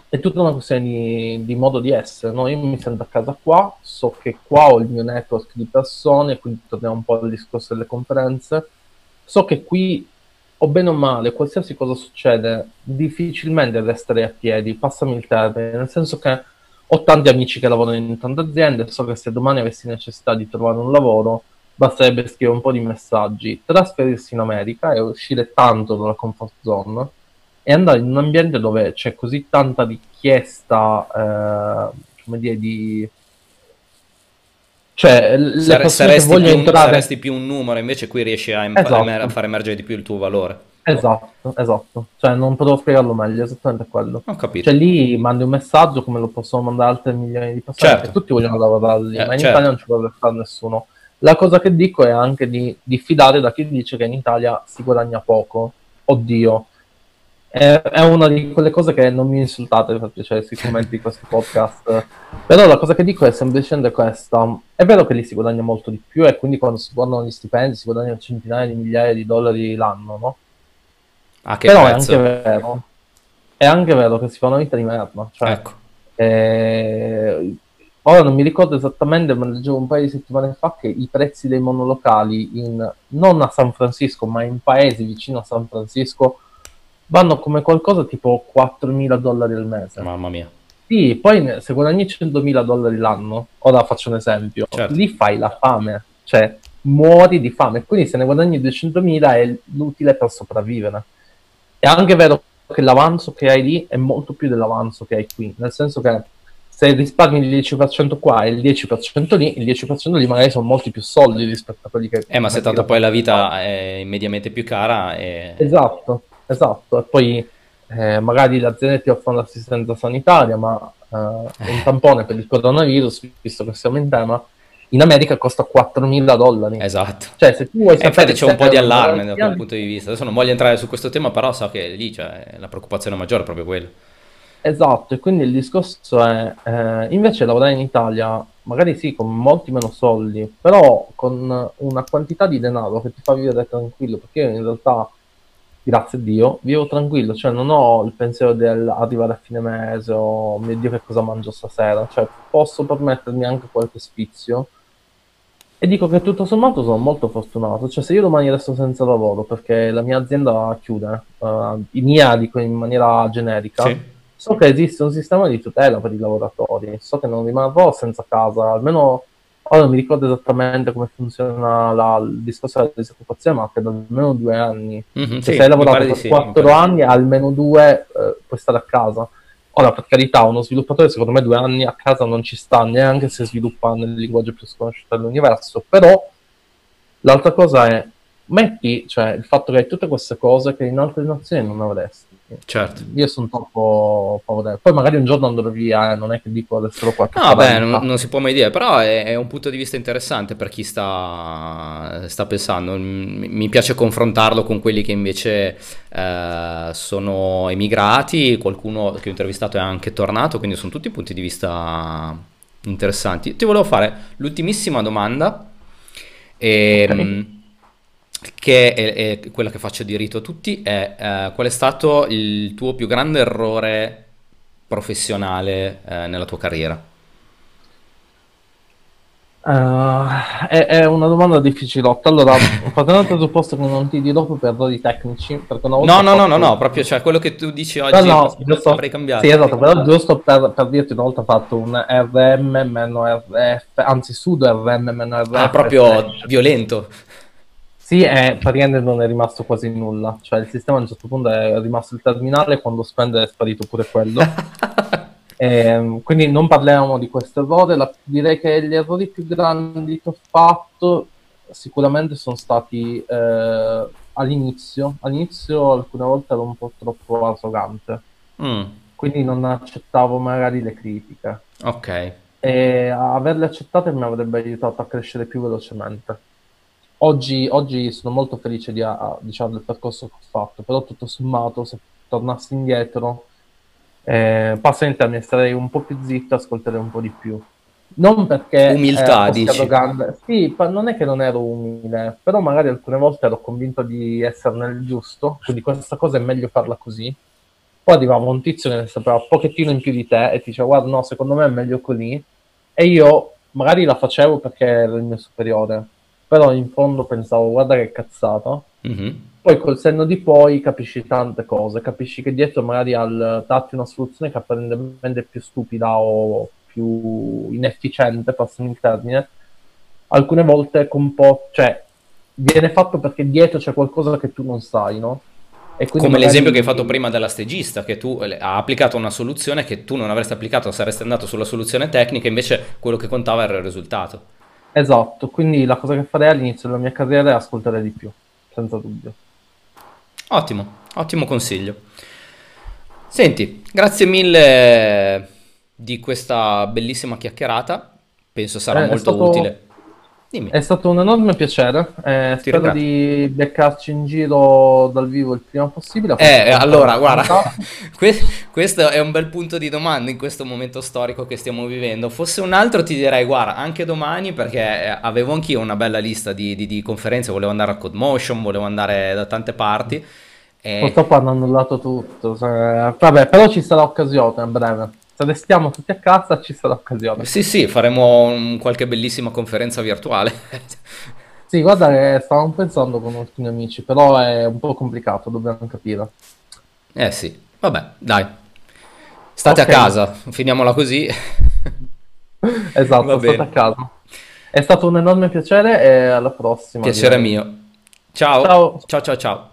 Speaker 3: è tutta una questione di, di modo di essere, no? io mi sento a casa qua, so che qua ho il mio network di persone, quindi torniamo un po' al discorso delle conferenze, so che qui o bene o male, qualsiasi cosa succede, difficilmente resterei a piedi, passami il termine, nel senso che ho tanti amici che lavorano in tante aziende, so che se domani avessi necessità di trovare un lavoro, basterebbe scrivere un po' di messaggi, trasferirsi in America e uscire tanto dalla comfort zone e andare in un ambiente dove c'è così tanta richiesta, eh, come dire, di
Speaker 1: cioè, le Sare, saresti, più, entrare... saresti, più, un numero, invece qui riesci a, impa- esatto. a far emergere di più il tuo valore.
Speaker 3: Esatto, esatto. Cioè, non potevo spiegarlo meglio, esattamente quello.
Speaker 1: Ho capito.
Speaker 3: Cioè, lì mandi un messaggio come lo possono mandare altre milioni di persone, certo. tutti vogliono lavorare lì, eh, ma in certo. Italia non ci può fare nessuno. La cosa che dico è anche di diffidare da chi dice che in Italia si guadagna poco. Oddio, è, è, una di quelle cose che non mi insultate per piacere sui commenti di questo podcast. Però la cosa che dico è semplicemente questa. È vero che lì si guadagna molto di più e quindi quando si guardano gli stipendi si guadagnano centinaia di migliaia di dollari l'anno, no?
Speaker 1: Ah, che
Speaker 3: Però
Speaker 1: prezzo?
Speaker 3: è anche vero. È anche vero che si fa una vita di merda. Cioè,
Speaker 1: ecco.
Speaker 3: Eh, ora non mi ricordo esattamente, ma leggevo un paio di settimane fa che i prezzi dei monolocali in, non a San Francisco, ma in paesi vicino a San Francisco vanno come qualcosa tipo 4.000 dollari al mese.
Speaker 1: Mamma mia.
Speaker 3: Sì, poi se guadagni 100.000 dollari l'anno, ora faccio un esempio, certo. lì fai la fame, cioè muori di fame, quindi se ne guadagni 200.000 è l'utile per sopravvivere. È anche vero che l'avanzo che hai lì è molto più dell'avanzo che hai qui, nel senso che se risparmi il 10% qua e il 10% lì, il 10% lì magari sono molti più soldi rispetto a quelli che...
Speaker 1: Eh, ma se tanto poi la vita è mediamente più cara... E...
Speaker 3: Esatto, Esatto, e poi eh, magari le aziende ti offrono l'assistenza sanitaria, ma eh, un tampone per il coronavirus, visto che siamo in tema, in America costa 4.000 dollari.
Speaker 1: Esatto.
Speaker 3: Cioè, se tu vuoi
Speaker 1: E infatti
Speaker 3: sapere
Speaker 1: c'è un po' di allarme da quel punto di vista. Adesso non voglio entrare su questo tema, però so che lì c'è la preoccupazione maggiore è proprio quella.
Speaker 3: Esatto, e quindi il discorso è, eh, invece lavorare in Italia, magari sì, con molti meno soldi, però con una quantità di denaro che ti fa vivere tranquillo, perché io in realtà, grazie a Dio, vivo tranquillo, cioè non ho il pensiero del arrivare a fine mese o mio Dio che cosa mangio stasera, cioè posso permettermi anche qualche sfizio. E dico che tutto sommato sono molto fortunato, cioè se io domani resto senza lavoro perché la mia azienda chiude, eh, in mia dico in maniera generica,
Speaker 1: Sì.
Speaker 3: So che esiste un sistema di tutela per i lavoratori, so che non rimarrò senza casa, almeno ora non mi ricordo esattamente come funziona la- il discorso della disoccupazione, ma credo almeno due anni.
Speaker 1: Mhm,
Speaker 3: Cioè,
Speaker 1: sì,
Speaker 3: se hai lavorato per
Speaker 1: sì,
Speaker 3: quattro anni, almeno due eh, puoi stare a casa. Ora, per carità, uno sviluppatore secondo me due anni a casa non ci sta, neanche se sviluppa nel linguaggio più sconosciuto dell'universo, però l'altra cosa è, metti, cioè, il fatto che hai tutte queste cose che in altre nazioni non avresti.
Speaker 1: Certo.
Speaker 3: Io sono troppo favorevole. Poi magari un giorno andrò via, eh, non è che dico adesso qua che
Speaker 1: No, beh,
Speaker 3: 40.
Speaker 1: non, non si può mai dire, però è, è un punto di vista interessante per chi sta, sta pensando. Mi piace confrontarlo con quelli che invece eh, sono emigrati, qualcuno che ho intervistato è anche tornato, quindi sono tutti punti di vista interessanti. Ti volevo fare l'ultimissima domanda, ehm, che è, è quella che faccio di rito a tutti, è eh, qual è stato il tuo più grande errore professionale eh, nella tua carriera?
Speaker 3: Eh, è, è una domanda difficilotta. Allora, partendo dal presupposto che non ti dirò per errori tecnici, perché una volta
Speaker 1: No, no, no, no,
Speaker 3: fatto-
Speaker 1: no, proprio cioè quello che tu dici
Speaker 3: No,
Speaker 1: oggi
Speaker 3: no, giusto.
Speaker 1: avrei cambiato.
Speaker 3: Sì, esatto, però giusto per, per dirti, una volta ho fatto un RM meno RF, anzi sudo RM meno RF.
Speaker 1: Ah, proprio
Speaker 3: slash.
Speaker 1: violento.
Speaker 3: Sì, e praticamente non è rimasto quasi nulla. Cioè, il sistema a un certo punto è rimasto il terminale, quando spende è sparito pure quello. Ehm, quindi non parliamo di questo errore. La- direi che gli errori più grandi che ho fatto sicuramente sono stati eh, all'inizio. All'inizio alcune volte ero un po' troppo arrogante,
Speaker 1: Mm,
Speaker 3: quindi non accettavo magari le critiche.
Speaker 1: ok.
Speaker 3: E averle accettate mi avrebbe aiutato a crescere più velocemente. Oggi, oggi sono molto felice di, a- diciamo, del percorso che ho fatto, però tutto sommato, se tornassi indietro, eh, passami il termine, starei un po' più zitto, ascolterei un po' di più. Non perché
Speaker 1: Umiltà,
Speaker 3: eh,
Speaker 1: dici?
Speaker 3: arrogante. Sì, pa- non è che non ero umile, però magari alcune volte ero convinto di essere nel giusto, quindi questa cosa è meglio farla così. Poi arrivava un tizio che ne sapeva un pochettino in più di te e ti diceva, guarda, no, secondo me è meglio così. E io magari la facevo perché ero il mio superiore, però in fondo pensavo, guarda che cazzata.
Speaker 1: Mhm.
Speaker 3: Poi col senno di poi capisci tante cose, capisci che dietro magari al darti una soluzione che apparentemente è più stupida o più inefficiente, passami il termine, alcune volte po', cioè viene fatto perché dietro c'è qualcosa che tu non sai, no?
Speaker 1: Come
Speaker 3: magari-
Speaker 1: l'esempio che hai fatto prima della stagista, che tu eh, ha applicato una soluzione che tu non avresti applicato, saresti andato sulla soluzione tecnica, invece quello che contava era il risultato.
Speaker 3: Esatto, quindi la cosa che farei all'inizio della mia carriera è ascoltare di più, senza dubbio.
Speaker 1: Ottimo, ottimo consiglio. Senti, grazie mille di questa bellissima chiacchierata. Penso sarà
Speaker 3: Eh,
Speaker 1: molto
Speaker 3: stato-
Speaker 1: utile. Dimmi.
Speaker 3: È stato un enorme piacere, eh,
Speaker 1: Ti
Speaker 3: spero
Speaker 1: ringrazio.
Speaker 3: di beccarci in giro dal vivo il prima possibile.
Speaker 1: Eh, allora,
Speaker 3: Forse-
Speaker 1: guarda, que- questo è un bel punto di domanda in questo momento storico che stiamo vivendo. Fosse un altro ti direi, guarda, anche domani, perché eh, avevo anch'io una bella lista di, di- di conferenze, volevo andare a Codemotion, volevo andare da tante parti. E...
Speaker 3: Purtroppo hanno annullato tutto. cioè, vabbè, però ci sarà occasione a breve. Se restiamo tutti a casa ci sarà occasione.
Speaker 1: Sì, sì, faremo un- qualche bellissima conferenza virtuale.
Speaker 3: Sì, guarda che stavamo pensando con alcuni amici, però è un po' complicato, dobbiamo capire.
Speaker 1: Eh sì, vabbè, dai. State
Speaker 3: Ok.
Speaker 1: a casa, finiamola così.
Speaker 3: Esatto, state a casa. È stato un enorme piacere e alla prossima.
Speaker 1: Piacere
Speaker 3: direi.
Speaker 1: mio. Ciao.
Speaker 3: Ciao.
Speaker 1: Ciao, ciao, ciao.